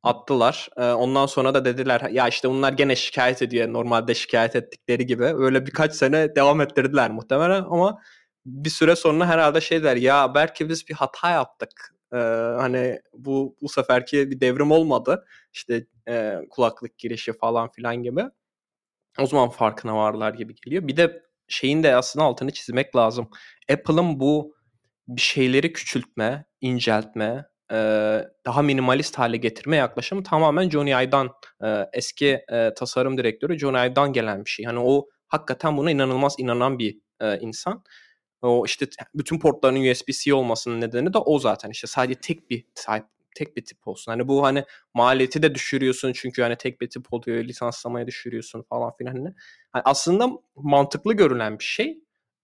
Attılar. Ondan sonra da dediler ya işte bunlar gene şikayet ediyor. Normalde şikayet ettikleri gibi. Öyle birkaç sene devam ettirdiler muhtemelen ama bir süre sonra herhalde şey der ya belki biz bir hata yaptık. Ee, hani bu bu seferki bir devrim olmadı. İşte e, kulaklık girişi falan filan gibi. O zaman farkına varlar gibi geliyor. Bir de şeyin de aslında altını çizmek lazım. Apple'ın bu bir şeyleri küçültme, inceltme, daha minimalist hale getirme yaklaşımı tamamen Johnny Ive'dan eski tasarım direktörü Johnny Ive'dan gelen bir şey. Hani o hakikaten buna inanılmaz inanan bir insan. O işte bütün portların USB-C olmasının nedeni de o zaten. İşte sadece tek bir type tek bir tip olsun. Hani bu hani maliyeti de düşürüyorsun çünkü hani tek bir tip oluyor lisanslamaya düşürüyorsun falan filan. Hani, aslında mantıklı görülen bir şey.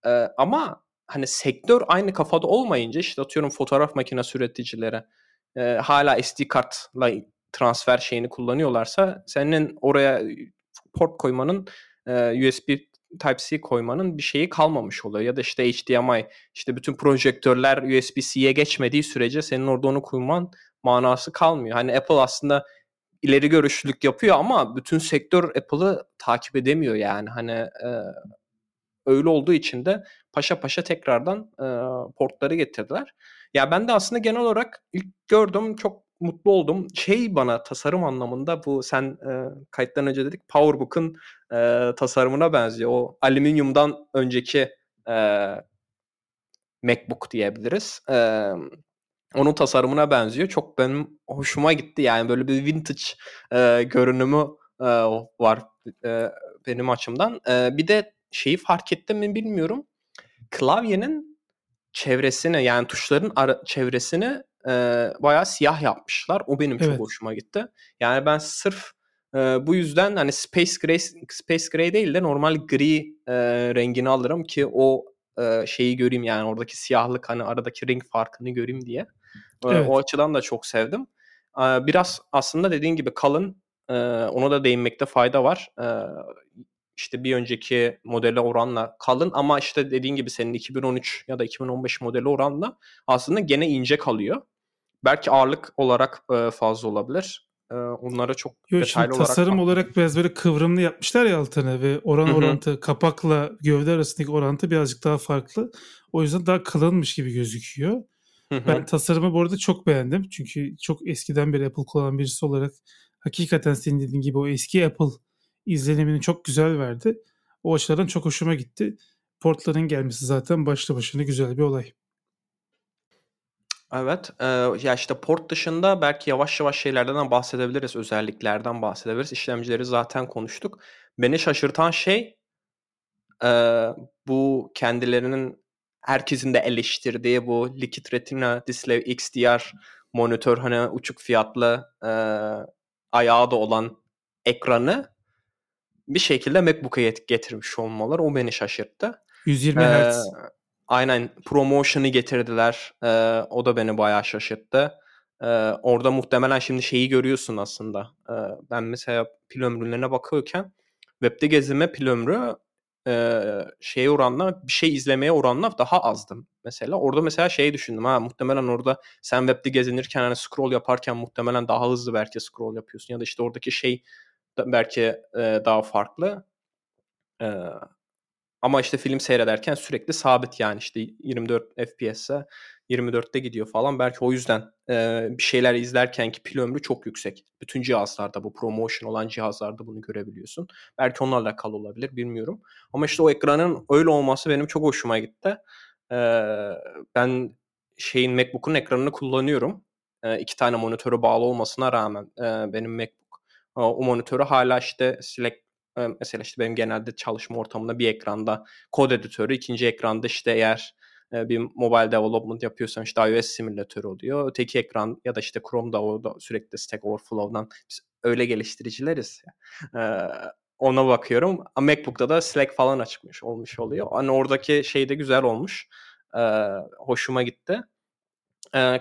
Ee, ama hani sektör aynı kafada olmayınca işte atıyorum fotoğraf makinesi üreticileri e, hala SD kartla transfer şeyini kullanıyorlarsa senin oraya port koymanın e, USB Type-C koymanın bir şeyi kalmamış oluyor. Ya da işte HDMI işte bütün projektörler USB-C'ye geçmediği sürece senin orada onu koyman manası kalmıyor. Hani Apple aslında ileri görüşlülük yapıyor ama bütün sektör Apple'ı takip edemiyor yani. Hani e, öyle olduğu için de paşa paşa tekrardan e, portları getirdiler. Ya ben de aslında genel olarak ilk gördüm çok mutlu oldum. Şey bana tasarım anlamında bu sen e, kayıttan önce dedik PowerBook'un e, tasarımına benziyor. O alüminyumdan önceki e, MacBook diyebiliriz. E, onun tasarımına benziyor. Çok benim hoşuma gitti. Yani böyle bir vintage e, görünümü e, var e, benim açımdan. E, bir de şeyi fark ettim mi bilmiyorum. Klavyenin çevresini yani tuşların ara, çevresini e, bayağı siyah yapmışlar. O benim evet. çok hoşuma gitti. Yani ben sırf E, bu yüzden hani Space Gray Space Gray değil de normal gri e, rengini alırım ki o e, şeyi göreyim yani oradaki siyahlık hani aradaki renk farkını göreyim diye. E, evet. O açıdan da çok sevdim. E, biraz aslında dediğin gibi kalın e, ona da değinmekte fayda var. E, işte bir önceki modele oranla kalın ama işte dediğin gibi senin 2013 ya da 2015 modeli oranla aslında gene ince kalıyor. Belki ağırlık olarak e, fazla olabilir. E, onlara çok Yo, detaylı olarak tasarım bak. olarak biraz böyle kıvrımlı yapmışlar ya altına ve oran Hı-hı. orantı kapakla gövde arasındaki orantı birazcık daha farklı. O yüzden daha kalınmış gibi gözüküyor. Hı-hı. Ben tasarımı bu arada çok beğendim. Çünkü çok eskiden beri Apple kullanan birisi olarak hakikaten senin dediğin gibi o eski Apple izlenimini çok güzel verdi. O açılardan çok hoşuma gitti. Portların gelmesi zaten başlı başına güzel bir olay. Evet. Eee, ya, işte, port dışında belki yavaş yavaş şeylerden bahsedebiliriz, özelliklerden bahsedebiliriz. İşlemcileri zaten konuştuk. Beni şaşırtan şey, eee, bu kendilerinin herkesin de eleştirdiği bu Liquid Retina Display XDR monitör, hani, uçuk fiyatlı, eee, ayağı da olan ekranı bir şekilde MacBook'a getirmiş olmaları o beni şaşırttı. 120 Hz. Aynen promotion'ı getirdiler. Ee, o da beni bayağı şaşırttı. Ee, orada muhtemelen şimdi şeyi görüyorsun aslında. Ee, ben mesela pil ömrülerine bakıyorken webde gezime pil ömrü e, şeye oranla bir şey izlemeye oranla daha azdı mesela. Orada mesela şey düşündüm ha muhtemelen orada sen webde gezinirken hani scroll yaparken muhtemelen daha hızlı belki scroll yapıyorsun ya da işte oradaki şey belki e, daha farklı. E, ama işte film seyrederken sürekli sabit yani işte 24 FPS'e 24'te gidiyor falan. Belki o yüzden e, bir şeyler izlerken ki pil ömrü çok yüksek. Bütün cihazlarda bu promotion olan cihazlarda bunu görebiliyorsun. Belki onlarla alakalı olabilir bilmiyorum. Ama işte o ekranın öyle olması benim çok hoşuma gitti. E, ben şeyin MacBook'un ekranını kullanıyorum. E, iki tane monitörü bağlı olmasına rağmen e, benim MacBook o monitörü hala işte Slack mesela işte benim genelde çalışma ortamında bir ekranda kod editörü, ikinci ekranda işte eğer bir mobile development yapıyorsam işte iOS simülatörü oluyor. Öteki ekran ya da işte Chrome'da orada sürekli Stack Overflow'dan biz öyle geliştiricileriz. Ona bakıyorum. MacBook'ta da Slack falan açmış olmuş oluyor. Hani oradaki şey de güzel olmuş. hoşuma gitti.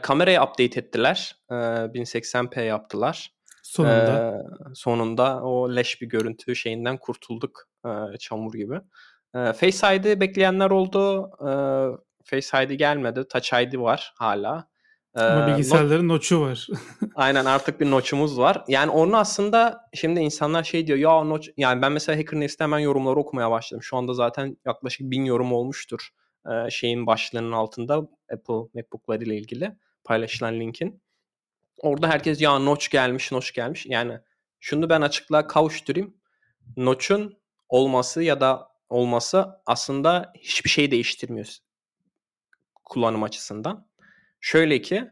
kamerayı update ettiler. 1080p yaptılar. Sonunda. Ee, sonunda o leş bir görüntü şeyinden kurtulduk e, çamur gibi. E, Face ID bekleyenler oldu. E, Face ID gelmedi. Touch ID var hala. E, Ama bilgisayarların not- noçu var. aynen artık bir noçumuz var. Yani onu aslında şimdi insanlar şey diyor ya noç yani ben mesela Hacker News'te hemen yorumları okumaya başladım. Şu anda zaten yaklaşık bin yorum olmuştur e, şeyin başlığının altında Apple MacBook'ları ile ilgili paylaşılan linkin. Orada herkes ya notch gelmiş, notch gelmiş. Yani şunu ben açıklığa kavuşturayım. Notch'un olması ya da olması aslında hiçbir şey değiştirmiyor kullanım açısından. Şöyle ki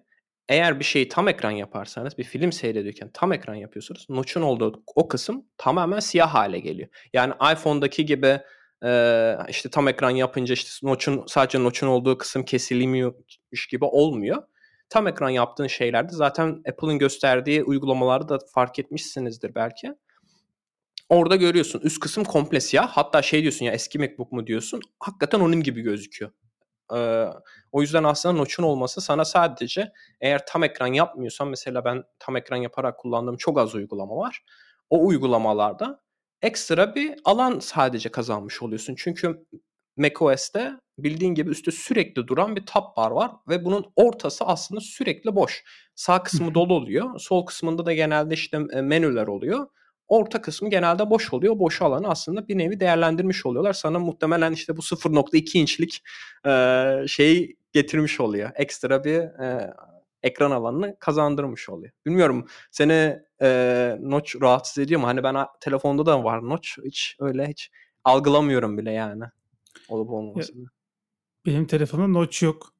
eğer bir şeyi tam ekran yaparsanız bir film seyrediyorken tam ekran yapıyorsunuz. Notch'un olduğu o kısım tamamen siyah hale geliyor. Yani iPhone'daki gibi e, işte tam ekran yapınca işte notch'un sadece notch'un olduğu kısım kesilmiyormuş gibi olmuyor tam ekran yaptığın şeylerde zaten Apple'ın gösterdiği uygulamaları da fark etmişsinizdir belki. Orada görüyorsun üst kısım komple siyah. Hatta şey diyorsun ya eski MacBook mu diyorsun. Hakikaten onun gibi gözüküyor. Ee, o yüzden aslında notch'un olması sana sadece eğer tam ekran yapmıyorsan mesela ben tam ekran yaparak kullandığım çok az uygulama var. O uygulamalarda ekstra bir alan sadece kazanmış oluyorsun. Çünkü macOS'te bildiğin gibi üstte sürekli duran bir tab bar var ve bunun ortası aslında sürekli boş. Sağ kısmı dolu oluyor. Sol kısmında da genelde işte menüler oluyor. Orta kısmı genelde boş oluyor. Boş alanı aslında bir nevi değerlendirmiş oluyorlar. Sana muhtemelen işte bu 0.2 inçlik e, şeyi getirmiş oluyor. Ekstra bir e, ekran alanını kazandırmış oluyor. Bilmiyorum seni e, notch rahatsız ediyor mu? Hani ben telefonda da var notch. Hiç öyle hiç algılamıyorum bile yani olup olmamasını. Benim telefonumda notch yok.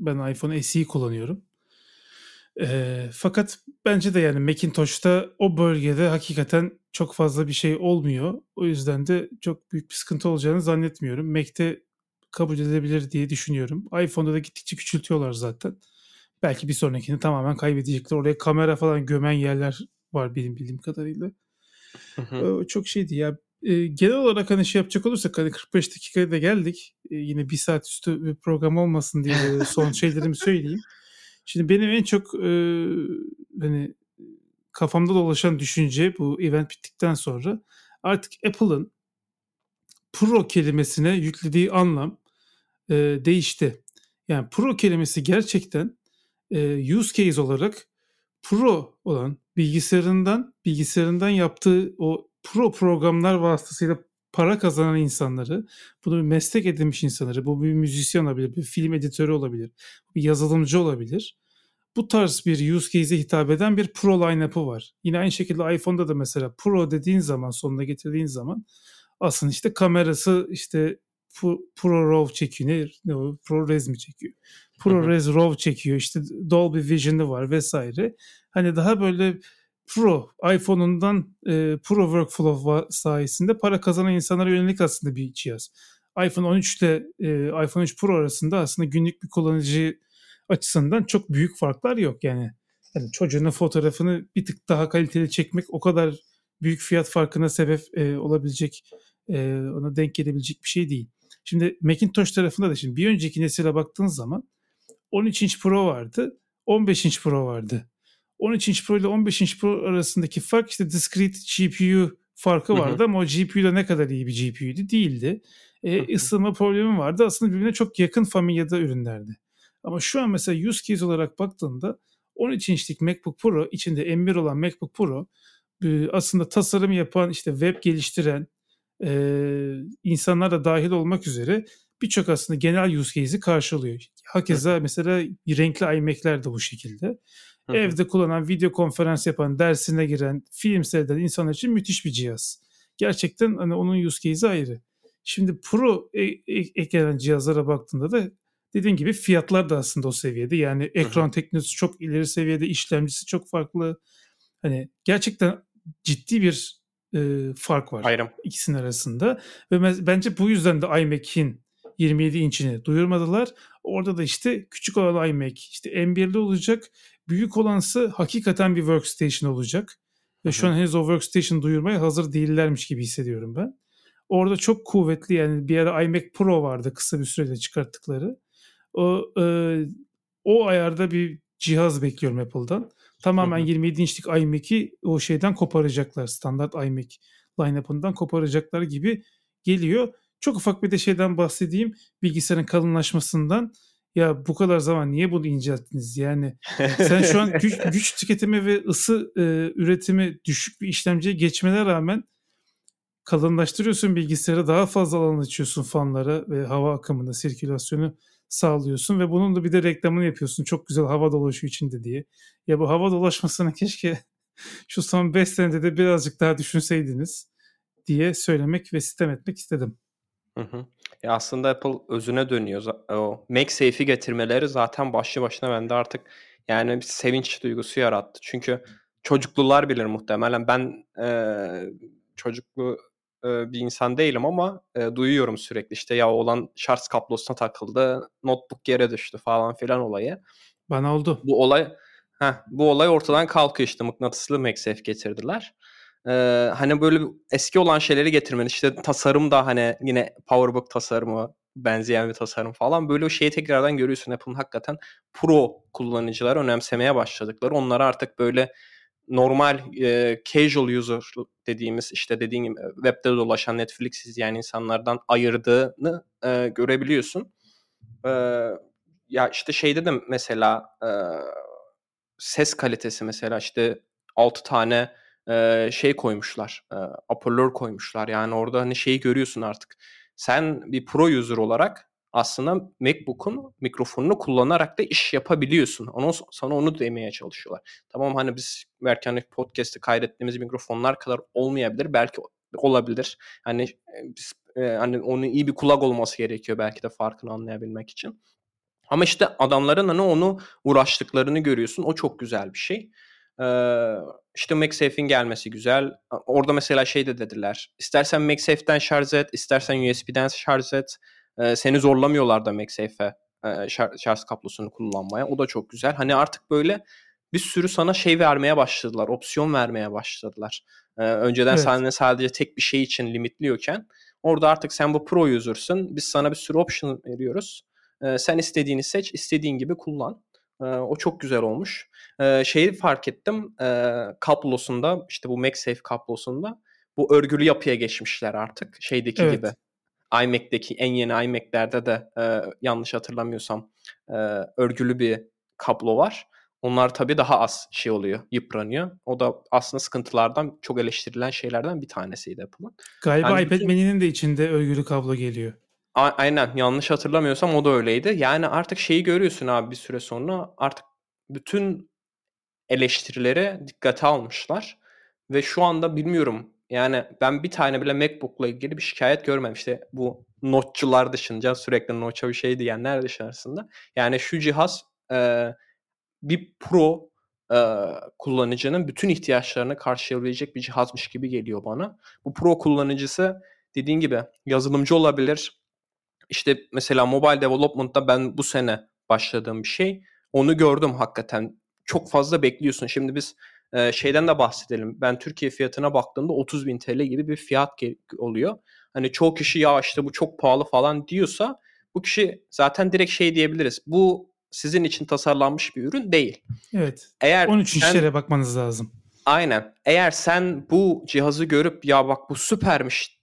Ben iPhone SE kullanıyorum. E, fakat bence de yani Macintosh'ta o bölgede hakikaten çok fazla bir şey olmuyor. O yüzden de çok büyük bir sıkıntı olacağını zannetmiyorum. Mac'te kabul edilebilir diye düşünüyorum. iPhone'da da gittikçe küçültüyorlar zaten. Belki bir sonrakini tamamen kaybedecekler. Oraya kamera falan gömen yerler var benim bildiğim kadarıyla. Hı çok şeydi ya. E, genel olarak hani şey yapacak olursak hani 45 dakikaya da geldik. E, yine bir saat üstü bir program olmasın diye son şeylerimi söyleyeyim. Şimdi benim en çok e, hani kafamda dolaşan düşünce bu event bittikten sonra artık Apple'ın Pro kelimesine yüklediği anlam e, değişti. Yani Pro kelimesi gerçekten e, use case olarak Pro olan bilgisayarından bilgisayarından yaptığı o Pro programlar vasıtasıyla para kazanan insanları, bunu bir meslek edinmiş insanları, bu bir müzisyen olabilir, bir film editörü olabilir, bir yazılımcı olabilir. Bu tarz bir use case'e hitap eden bir Pro line-up'ı var. Yine aynı şekilde iPhone'da da mesela Pro dediğin zaman, sonuna getirdiğin zaman aslında işte kamerası işte Pro RAW çekiyor. Ne, ne o? ProRes mi çekiyor? ProRes RAW çekiyor. İşte Dolby Vision'ı var vesaire. Hani daha böyle Pro iPhone'undan e, Pro Workflow sayesinde para kazanan insanlara yönelik aslında bir cihaz. iPhone 13 ile e, iPhone 3 Pro arasında aslında günlük bir kullanıcı açısından çok büyük farklar yok yani. yani çocuğunun fotoğrafını bir tık daha kaliteli çekmek o kadar büyük fiyat farkına sebep e, olabilecek, e, ona denk gelebilecek bir şey değil. Şimdi Macintosh tarafında da şimdi bir önceki nesile baktığın zaman 13 inç Pro vardı, 15 inç Pro vardı. 13 inç Pro ile 15 inç Pro arasındaki fark işte discrete GPU farkı vardı ama o GPU da ne kadar iyi bir GPU'ydu değildi. E, ısınma problemi vardı. Aslında birbirine çok yakın familyada ürünlerdi. Ama şu an mesela use case olarak baktığında 13 inçlik MacBook Pro içinde M1 olan MacBook Pro aslında tasarım yapan işte web geliştiren insanlar da dahil olmak üzere birçok aslında genel use case'i karşılıyor. Hakeza mesela renkli iMac'ler de bu şekilde. Evde kullanan, video konferans yapan, dersine giren, film seyreden insanlar için müthiş bir cihaz. Gerçekten hani onun use case'i ayrı. Şimdi Pro e- e- eklenen cihazlara baktığında da dediğim gibi fiyatlar da aslında o seviyede. Yani ekran teknolojisi çok ileri seviyede, işlemcisi çok farklı. Hani gerçekten ciddi bir e, fark var Ayrım. ikisinin arasında. Ve bence bu yüzden de iMac'in 27 inçini duyurmadılar. Orada da işte küçük olan iMac işte M1'li olacak. Büyük olansı hakikaten bir workstation olacak. Ve şu an henüz o workstation duyurmaya hazır değillermiş gibi hissediyorum ben. Orada çok kuvvetli yani bir ara iMac Pro vardı kısa bir sürede çıkarttıkları. O, e, o ayarda bir cihaz bekliyorum Apple'dan. Tamamen 27 inçlik iMac'i o şeyden koparacaklar. Standart iMac line-up'ından koparacaklar gibi geliyor. Çok ufak bir de şeyden bahsedeyim. Bilgisayarın kalınlaşmasından. Ya bu kadar zaman niye bunu incelttiniz? Yani sen şu an güç, güç tüketimi ve ısı e, üretimi düşük bir işlemciye geçmene rağmen kalınlaştırıyorsun bilgisayarı daha fazla alan açıyorsun fanlara ve hava akımını, sirkülasyonu sağlıyorsun ve bunun da bir de reklamını yapıyorsun. Çok güzel hava dolaşıyor içinde diye. Ya bu hava dolaşmasını keşke şu son 5 senede de birazcık daha düşünseydiniz diye söylemek ve sitem etmek istedim. Hı hı. Ya aslında Apple özüne dönüyor. O MagSafe'i getirmeleri zaten başlı başına bende artık yani bir sevinç duygusu yarattı. Çünkü çocuklular bilir muhtemelen. Ben e, çocuklu e, bir insan değilim ama e, duyuyorum sürekli işte ya olan şarj kablosuna takıldı, notebook yere düştü falan filan olayı. Bana oldu. Bu olay heh, bu olay ortadan kalkıyor işte mıknatıslı MagSafe getirdiler. Ee, hani böyle eski olan şeyleri getirmen işte tasarım da hani yine PowerBook tasarımı benzeyen bir tasarım falan. Böyle o şeyi tekrardan görüyorsun. Apple'ın hakikaten pro kullanıcılar önemsemeye başladıkları. Onları artık böyle normal e, casual user dediğimiz işte dediğim gibi webde dolaşan Netflix izleyen insanlardan ayırdığını e, görebiliyorsun. E, ya işte şeyde de mesela e, ses kalitesi mesela işte 6 tane şey koymuşlar. E, hoparlör koymuşlar. Yani orada hani şeyi görüyorsun artık. Sen bir pro user olarak aslında MacBook'un mikrofonunu kullanarak da iş yapabiliyorsun. Onu, sana onu demeye çalışıyorlar. Tamam hani biz belki hani podcast'ı kaydettiğimiz mikrofonlar kadar olmayabilir. Belki olabilir. Hani biz, hani onun iyi bir kulak olması gerekiyor belki de farkını anlayabilmek için. Ama işte adamların hani onu uğraştıklarını görüyorsun. O çok güzel bir şey. İşte MagSafe'in gelmesi güzel. Orada mesela şey de dediler. İstersen MagSafe'den şarj et, istersen USB'den şarj et. Seni zorlamıyorlar da MagSafe'e şarj, kablosunu kullanmaya. O da çok güzel. Hani artık böyle bir sürü sana şey vermeye başladılar. Opsiyon vermeye başladılar. Önceden evet. sana sadece tek bir şey için limitliyorken orada artık sen bu pro user'sın. Biz sana bir sürü option veriyoruz. Sen istediğini seç, istediğin gibi kullan. Ee, o çok güzel olmuş. Ee, şeyi fark ettim. E, kablosunda işte bu MagSafe kablosunda bu örgülü yapıya geçmişler artık. Şeydeki evet. gibi. iMac'deki en yeni iMac'lerde de e, yanlış hatırlamıyorsam e, örgülü bir kablo var. Onlar tabii daha az şey oluyor, yıpranıyor. O da aslında sıkıntılardan çok eleştirilen şeylerden bir tanesiydi Apple'ın. Galiba yani iPad bütün... Mini'nin de içinde örgülü kablo geliyor. A- aynen yanlış hatırlamıyorsam o da öyleydi. Yani artık şeyi görüyorsun abi bir süre sonra artık bütün eleştirilere dikkate almışlar. Ve şu anda bilmiyorum yani ben bir tane bile MacBook'la ilgili bir şikayet görmedim. İşte bu notçular dışında sürekli notça bir şey diyenler dışarısında. Yani şu cihaz e, bir pro e, kullanıcının bütün ihtiyaçlarını karşılayabilecek bir cihazmış gibi geliyor bana. Bu pro kullanıcısı dediğin gibi yazılımcı olabilir. İşte mesela mobile development'ta ben bu sene başladığım bir şey. Onu gördüm hakikaten. Çok fazla bekliyorsun. Şimdi biz e, şeyden de bahsedelim. Ben Türkiye fiyatına baktığımda 30 bin TL gibi bir fiyat oluyor. Hani çoğu kişi ya işte bu çok pahalı falan diyorsa bu kişi zaten direkt şey diyebiliriz. Bu sizin için tasarlanmış bir ürün değil. Evet. Eğer 13 sen, işlere bakmanız lazım. Aynen. Eğer sen bu cihazı görüp ya bak bu süpermiş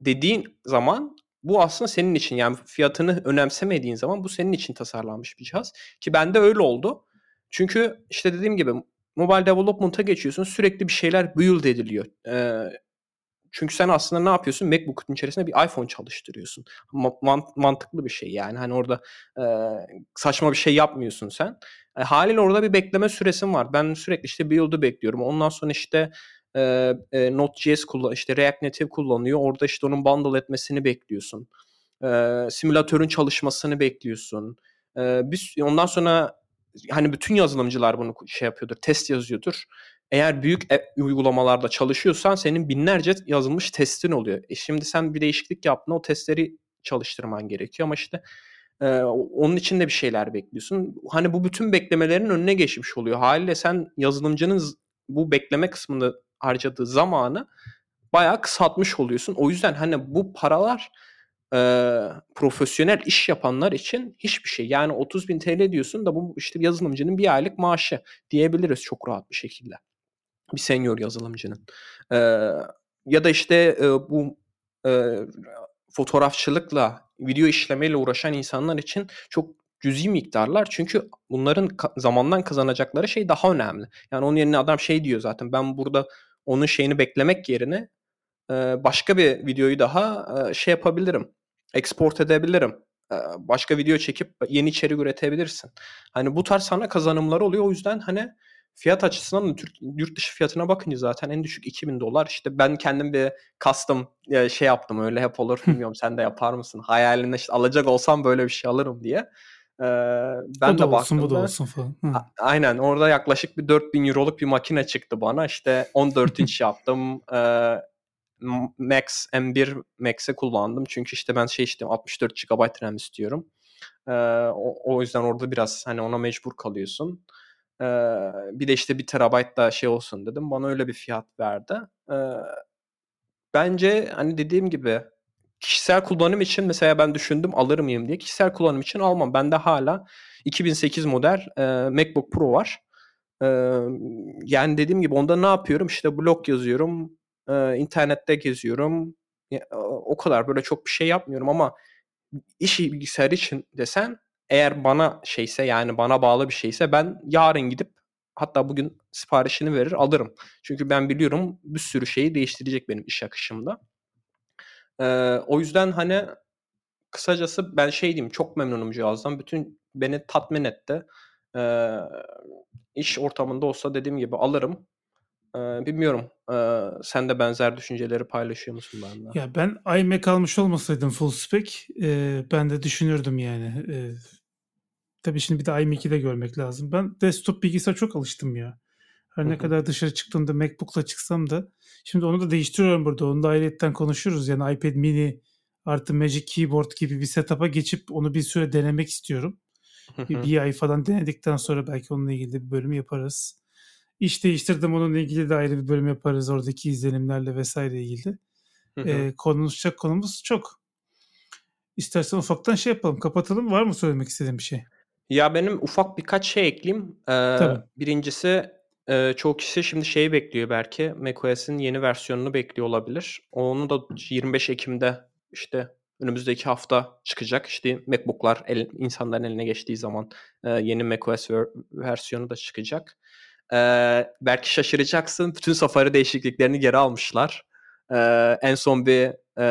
dediğin zaman bu aslında senin için yani fiyatını önemsemediğin zaman bu senin için tasarlanmış bir cihaz. Ki bende öyle oldu. Çünkü işte dediğim gibi mobile development'a geçiyorsun sürekli bir şeyler build ediliyor. Ee, çünkü sen aslında ne yapıyorsun? MacBook'un içerisinde bir iPhone çalıştırıyorsun. Man- mantıklı bir şey yani. Hani orada e, saçma bir şey yapmıyorsun sen. E, haliyle orada bir bekleme süresin var. Ben sürekli işte build'ı bekliyorum. Ondan sonra işte e, e, Node.js kullan, işte React Native kullanıyor. Orada işte onun bundle etmesini bekliyorsun. E, simülatörün çalışmasını bekliyorsun. E, bir, ondan sonra hani bütün yazılımcılar bunu şey yapıyordur, test yazıyordur eğer büyük e, uygulamalarda çalışıyorsan senin binlerce yazılmış testin oluyor. E şimdi sen bir değişiklik yaptın o testleri çalıştırman gerekiyor ama işte e, onun için de bir şeyler bekliyorsun. Hani bu bütün beklemelerin önüne geçmiş oluyor. Haliyle sen yazılımcının bu bekleme kısmında harcadığı zamanı bayağı kısaltmış oluyorsun. O yüzden hani bu paralar e, profesyonel iş yapanlar için hiçbir şey. Yani 30 bin TL diyorsun da bu işte yazılımcının bir aylık maaşı diyebiliriz çok rahat bir şekilde bir senior yazılımcının. E, ya da işte e, bu e, fotoğrafçılıkla, video işlemeyle uğraşan insanlar için çok cüzi miktarlar. Çünkü bunların zamandan kazanacakları şey daha önemli. Yani onun yerine adam şey diyor zaten ben burada onun şeyini beklemek yerine e, başka bir videoyu daha e, şey yapabilirim. Export edebilirim. E, başka video çekip yeni içerik üretebilirsin. Hani bu tarz sana kazanımları oluyor. O yüzden hani Fiyat açısından da Türk, yurt dışı fiyatına bakınca zaten en düşük 2000 dolar. İşte ben kendim bir custom şey yaptım öyle hep olur bilmiyorum sen de yapar mısın? Hayalinde işte alacak olsam böyle bir şey alırım diye. Ee, ben o da olsun, baktım. Bu da olsun falan. Hı. Aynen orada yaklaşık bir 4000 euroluk bir makine çıktı bana. İşte 14 inç yaptım. Ee, Max M1 Max'i kullandım. Çünkü işte ben şey işte 64 GB RAM istiyorum. Ee, o, o yüzden orada biraz hani ona mecbur kalıyorsun. Ee, bir de işte bir terabayt da şey olsun dedim. Bana öyle bir fiyat verdi. Ee, bence hani dediğim gibi kişisel kullanım için mesela ben düşündüm alır mıyım diye. Kişisel kullanım için almam. Bende hala 2008 model e, MacBook Pro var. E, yani dediğim gibi onda ne yapıyorum? İşte blog yazıyorum, e, internette geziyorum. O kadar böyle çok bir şey yapmıyorum ama iş bilgisayar için desen eğer bana şeyse yani bana bağlı bir şeyse ben yarın gidip hatta bugün siparişini verir alırım. Çünkü ben biliyorum bir sürü şeyi değiştirecek benim iş akışımda. Ee, o yüzden hani kısacası ben şey diyeyim çok memnunum cihazdan. Bütün beni tatmin etti. Ee, iş ortamında olsa dediğim gibi alırım. Ee, bilmiyorum. Ee, sen de benzer düşünceleri paylaşıyor musun benimle? Ya ben iMac almış olmasaydım full spec e, ben de düşünürdüm yani. E, Tabii şimdi bir de iMac'i de görmek lazım. Ben desktop bilgisayar çok alıştım ya. Her ne kadar dışarı çıktığımda MacBook'la çıksam da şimdi onu da değiştiriyorum burada. Onu da ayrıyetten konuşuruz. Yani iPad mini artı Magic Keyboard gibi bir setup'a geçip onu bir süre denemek istiyorum. bir, bir ay falan denedikten sonra belki onunla ilgili bir bölüm yaparız. İş değiştirdim onunla ilgili de ayrı bir bölüm yaparız oradaki izlenimlerle vesaire ilgili. Ee, konuşacak konumuz çok. İstersen ufaktan şey yapalım. Kapatalım. Var mı söylemek istediğin bir şey? Ya benim ufak birkaç şey ekleyeyim. Ee, Tabii. Birincisi e, çoğu kişi şimdi şeyi bekliyor belki. macOS'in yeni versiyonunu bekliyor olabilir. Onu da 25 Ekim'de işte önümüzdeki hafta çıkacak. İşte MacBook'lar el, insanların eline geçtiği zaman e, yeni macOS ver, versiyonu da çıkacak. E, belki şaşıracaksın. Bütün Safari değişikliklerini geri almışlar. E, en son bir e,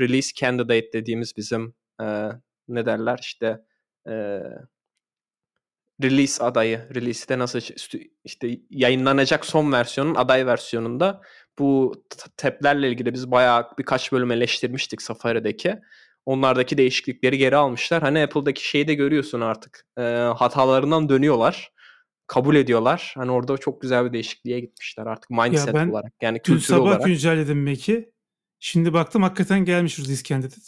release candidate dediğimiz bizim e, ne derler işte e, release adayı, release'de nasıl işte yayınlanacak son versiyonun aday versiyonunda bu teplerle ilgili biz bayağı birkaç bölüm eleştirmiştik Safari'deki. Onlardaki değişiklikleri geri almışlar. Hani Apple'daki şeyi de görüyorsun artık. E, hatalarından dönüyorlar. Kabul ediyorlar. Hani orada çok güzel bir değişikliğe gitmişler artık mindset ya ben olarak. Yani kültür sabah olarak. güncelledim Mac'i. Şimdi baktım hakikaten gelmiş release candidate.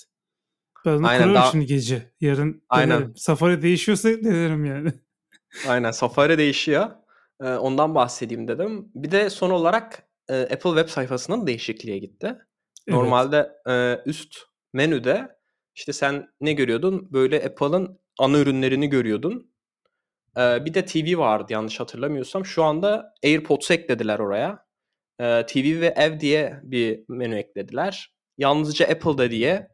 Ben onu Aynen, kurarım daha... şimdi gece. Yarın Aynen. denerim. Safari değişiyorsa denerim yani. Aynen Safari değişiyor. Ee, ondan bahsedeyim dedim. Bir de son olarak e, Apple web sayfasının değişikliğe gitti. Evet. Normalde e, üst menüde işte sen ne görüyordun? Böyle Apple'ın ana ürünlerini görüyordun. E, bir de TV vardı yanlış hatırlamıyorsam. Şu anda AirPods'u eklediler oraya. E, TV ve ev diye bir menü eklediler. Yalnızca Apple'da diye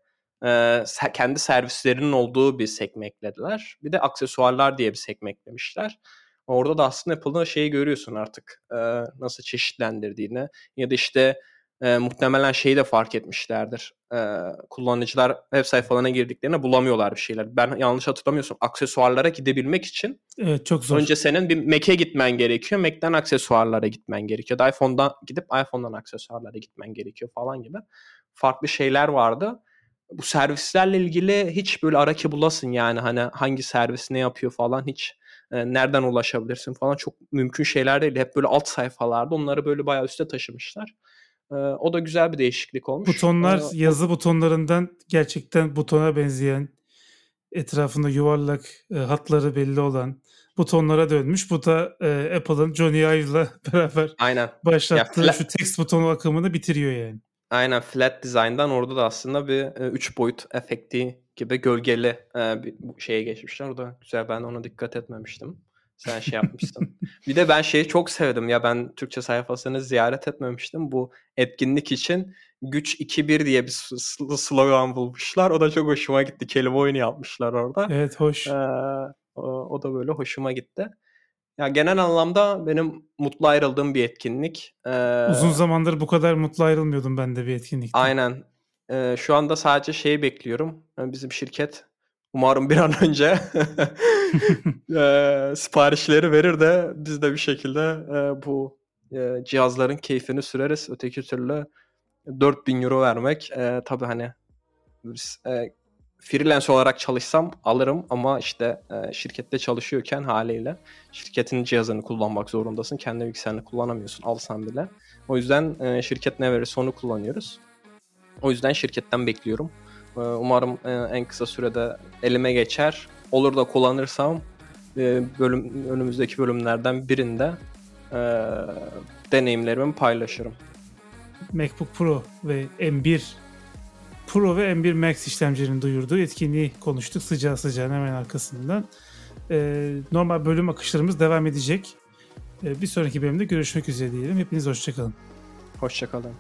e, kendi servislerinin olduğu bir sekme eklediler. Bir de aksesuarlar diye bir sekme eklemişler. Orada da aslında Apple'ın şeyi görüyorsun artık e, nasıl çeşitlendirdiğini ya da işte e, muhtemelen şeyi de fark etmişlerdir. E, kullanıcılar web sayfalarına girdiklerinde bulamıyorlar bir şeyler. Ben yanlış hatırlamıyorsam aksesuarlara gidebilmek için evet, çok zor. önce senin bir Mac'e gitmen gerekiyor. Mac'ten aksesuarlara gitmen gerekiyor. Da iPhone'dan gidip iPhone'dan aksesuarlara gitmen gerekiyor falan gibi. Farklı şeyler vardı bu servislerle ilgili hiç böyle araki bulasın yani hani hangi servis ne yapıyor falan hiç e, nereden ulaşabilirsin falan çok mümkün şeyler değil. Hep böyle alt sayfalarda onları böyle bayağı üste taşımışlar. E, o da güzel bir değişiklik olmuş. Butonlar ee, yazı butonlarından gerçekten butona benzeyen etrafında yuvarlak e, hatları belli olan butonlara dönmüş. Bu da e, Apple'ın Johnny Ive'la beraber Aynen. başlattığı ya, şu text butonu akımını bitiriyor yani. Aynen flat design'dan orada da aslında bir 3 e, boyut efekti gibi gölgeli e, bir şeye geçmişler. O da güzel ben ona dikkat etmemiştim. Sen şey yapmışsın. bir de ben şeyi çok sevdim ya ben Türkçe sayfasını ziyaret etmemiştim. Bu etkinlik için güç 2-1 diye bir slogan bulmuşlar. O da çok hoşuma gitti. Kelime oyunu yapmışlar orada. Evet hoş. Ee, o, o da böyle hoşuma gitti. Ya genel anlamda benim mutlu ayrıldığım bir etkinlik. Ee, Uzun zamandır bu kadar mutlu ayrılmıyordum ben de bir etkinlikte. Aynen. Ee, şu anda sadece şeyi bekliyorum. Yani bizim şirket umarım bir an önce e, siparişleri verir de biz de bir şekilde e, bu e, cihazların keyfini süreriz. Öteki türlü 4000 euro vermek e, tabii hani biz, e, freelance olarak çalışsam alırım ama işte e, şirkette çalışıyorken haliyle şirketin cihazını kullanmak zorundasın. Kendi bilgisayarını kullanamıyorsun alsan bile. O yüzden e, şirket ne verirse onu kullanıyoruz. O yüzden şirketten bekliyorum. E, umarım e, en kısa sürede elime geçer. Olur da kullanırsam e, bölüm önümüzdeki bölümlerden birinde e, deneyimlerimi paylaşırım. MacBook Pro ve M1 Pro ve M1 Max işlemcilerini duyurduğu etkinliği konuştuk sıcağı sıcağına hemen arkasından. Ee, normal bölüm akışlarımız devam edecek. Ee, bir sonraki bölümde görüşmek üzere diyelim. Hepiniz hoşçakalın. Hoşçakalın.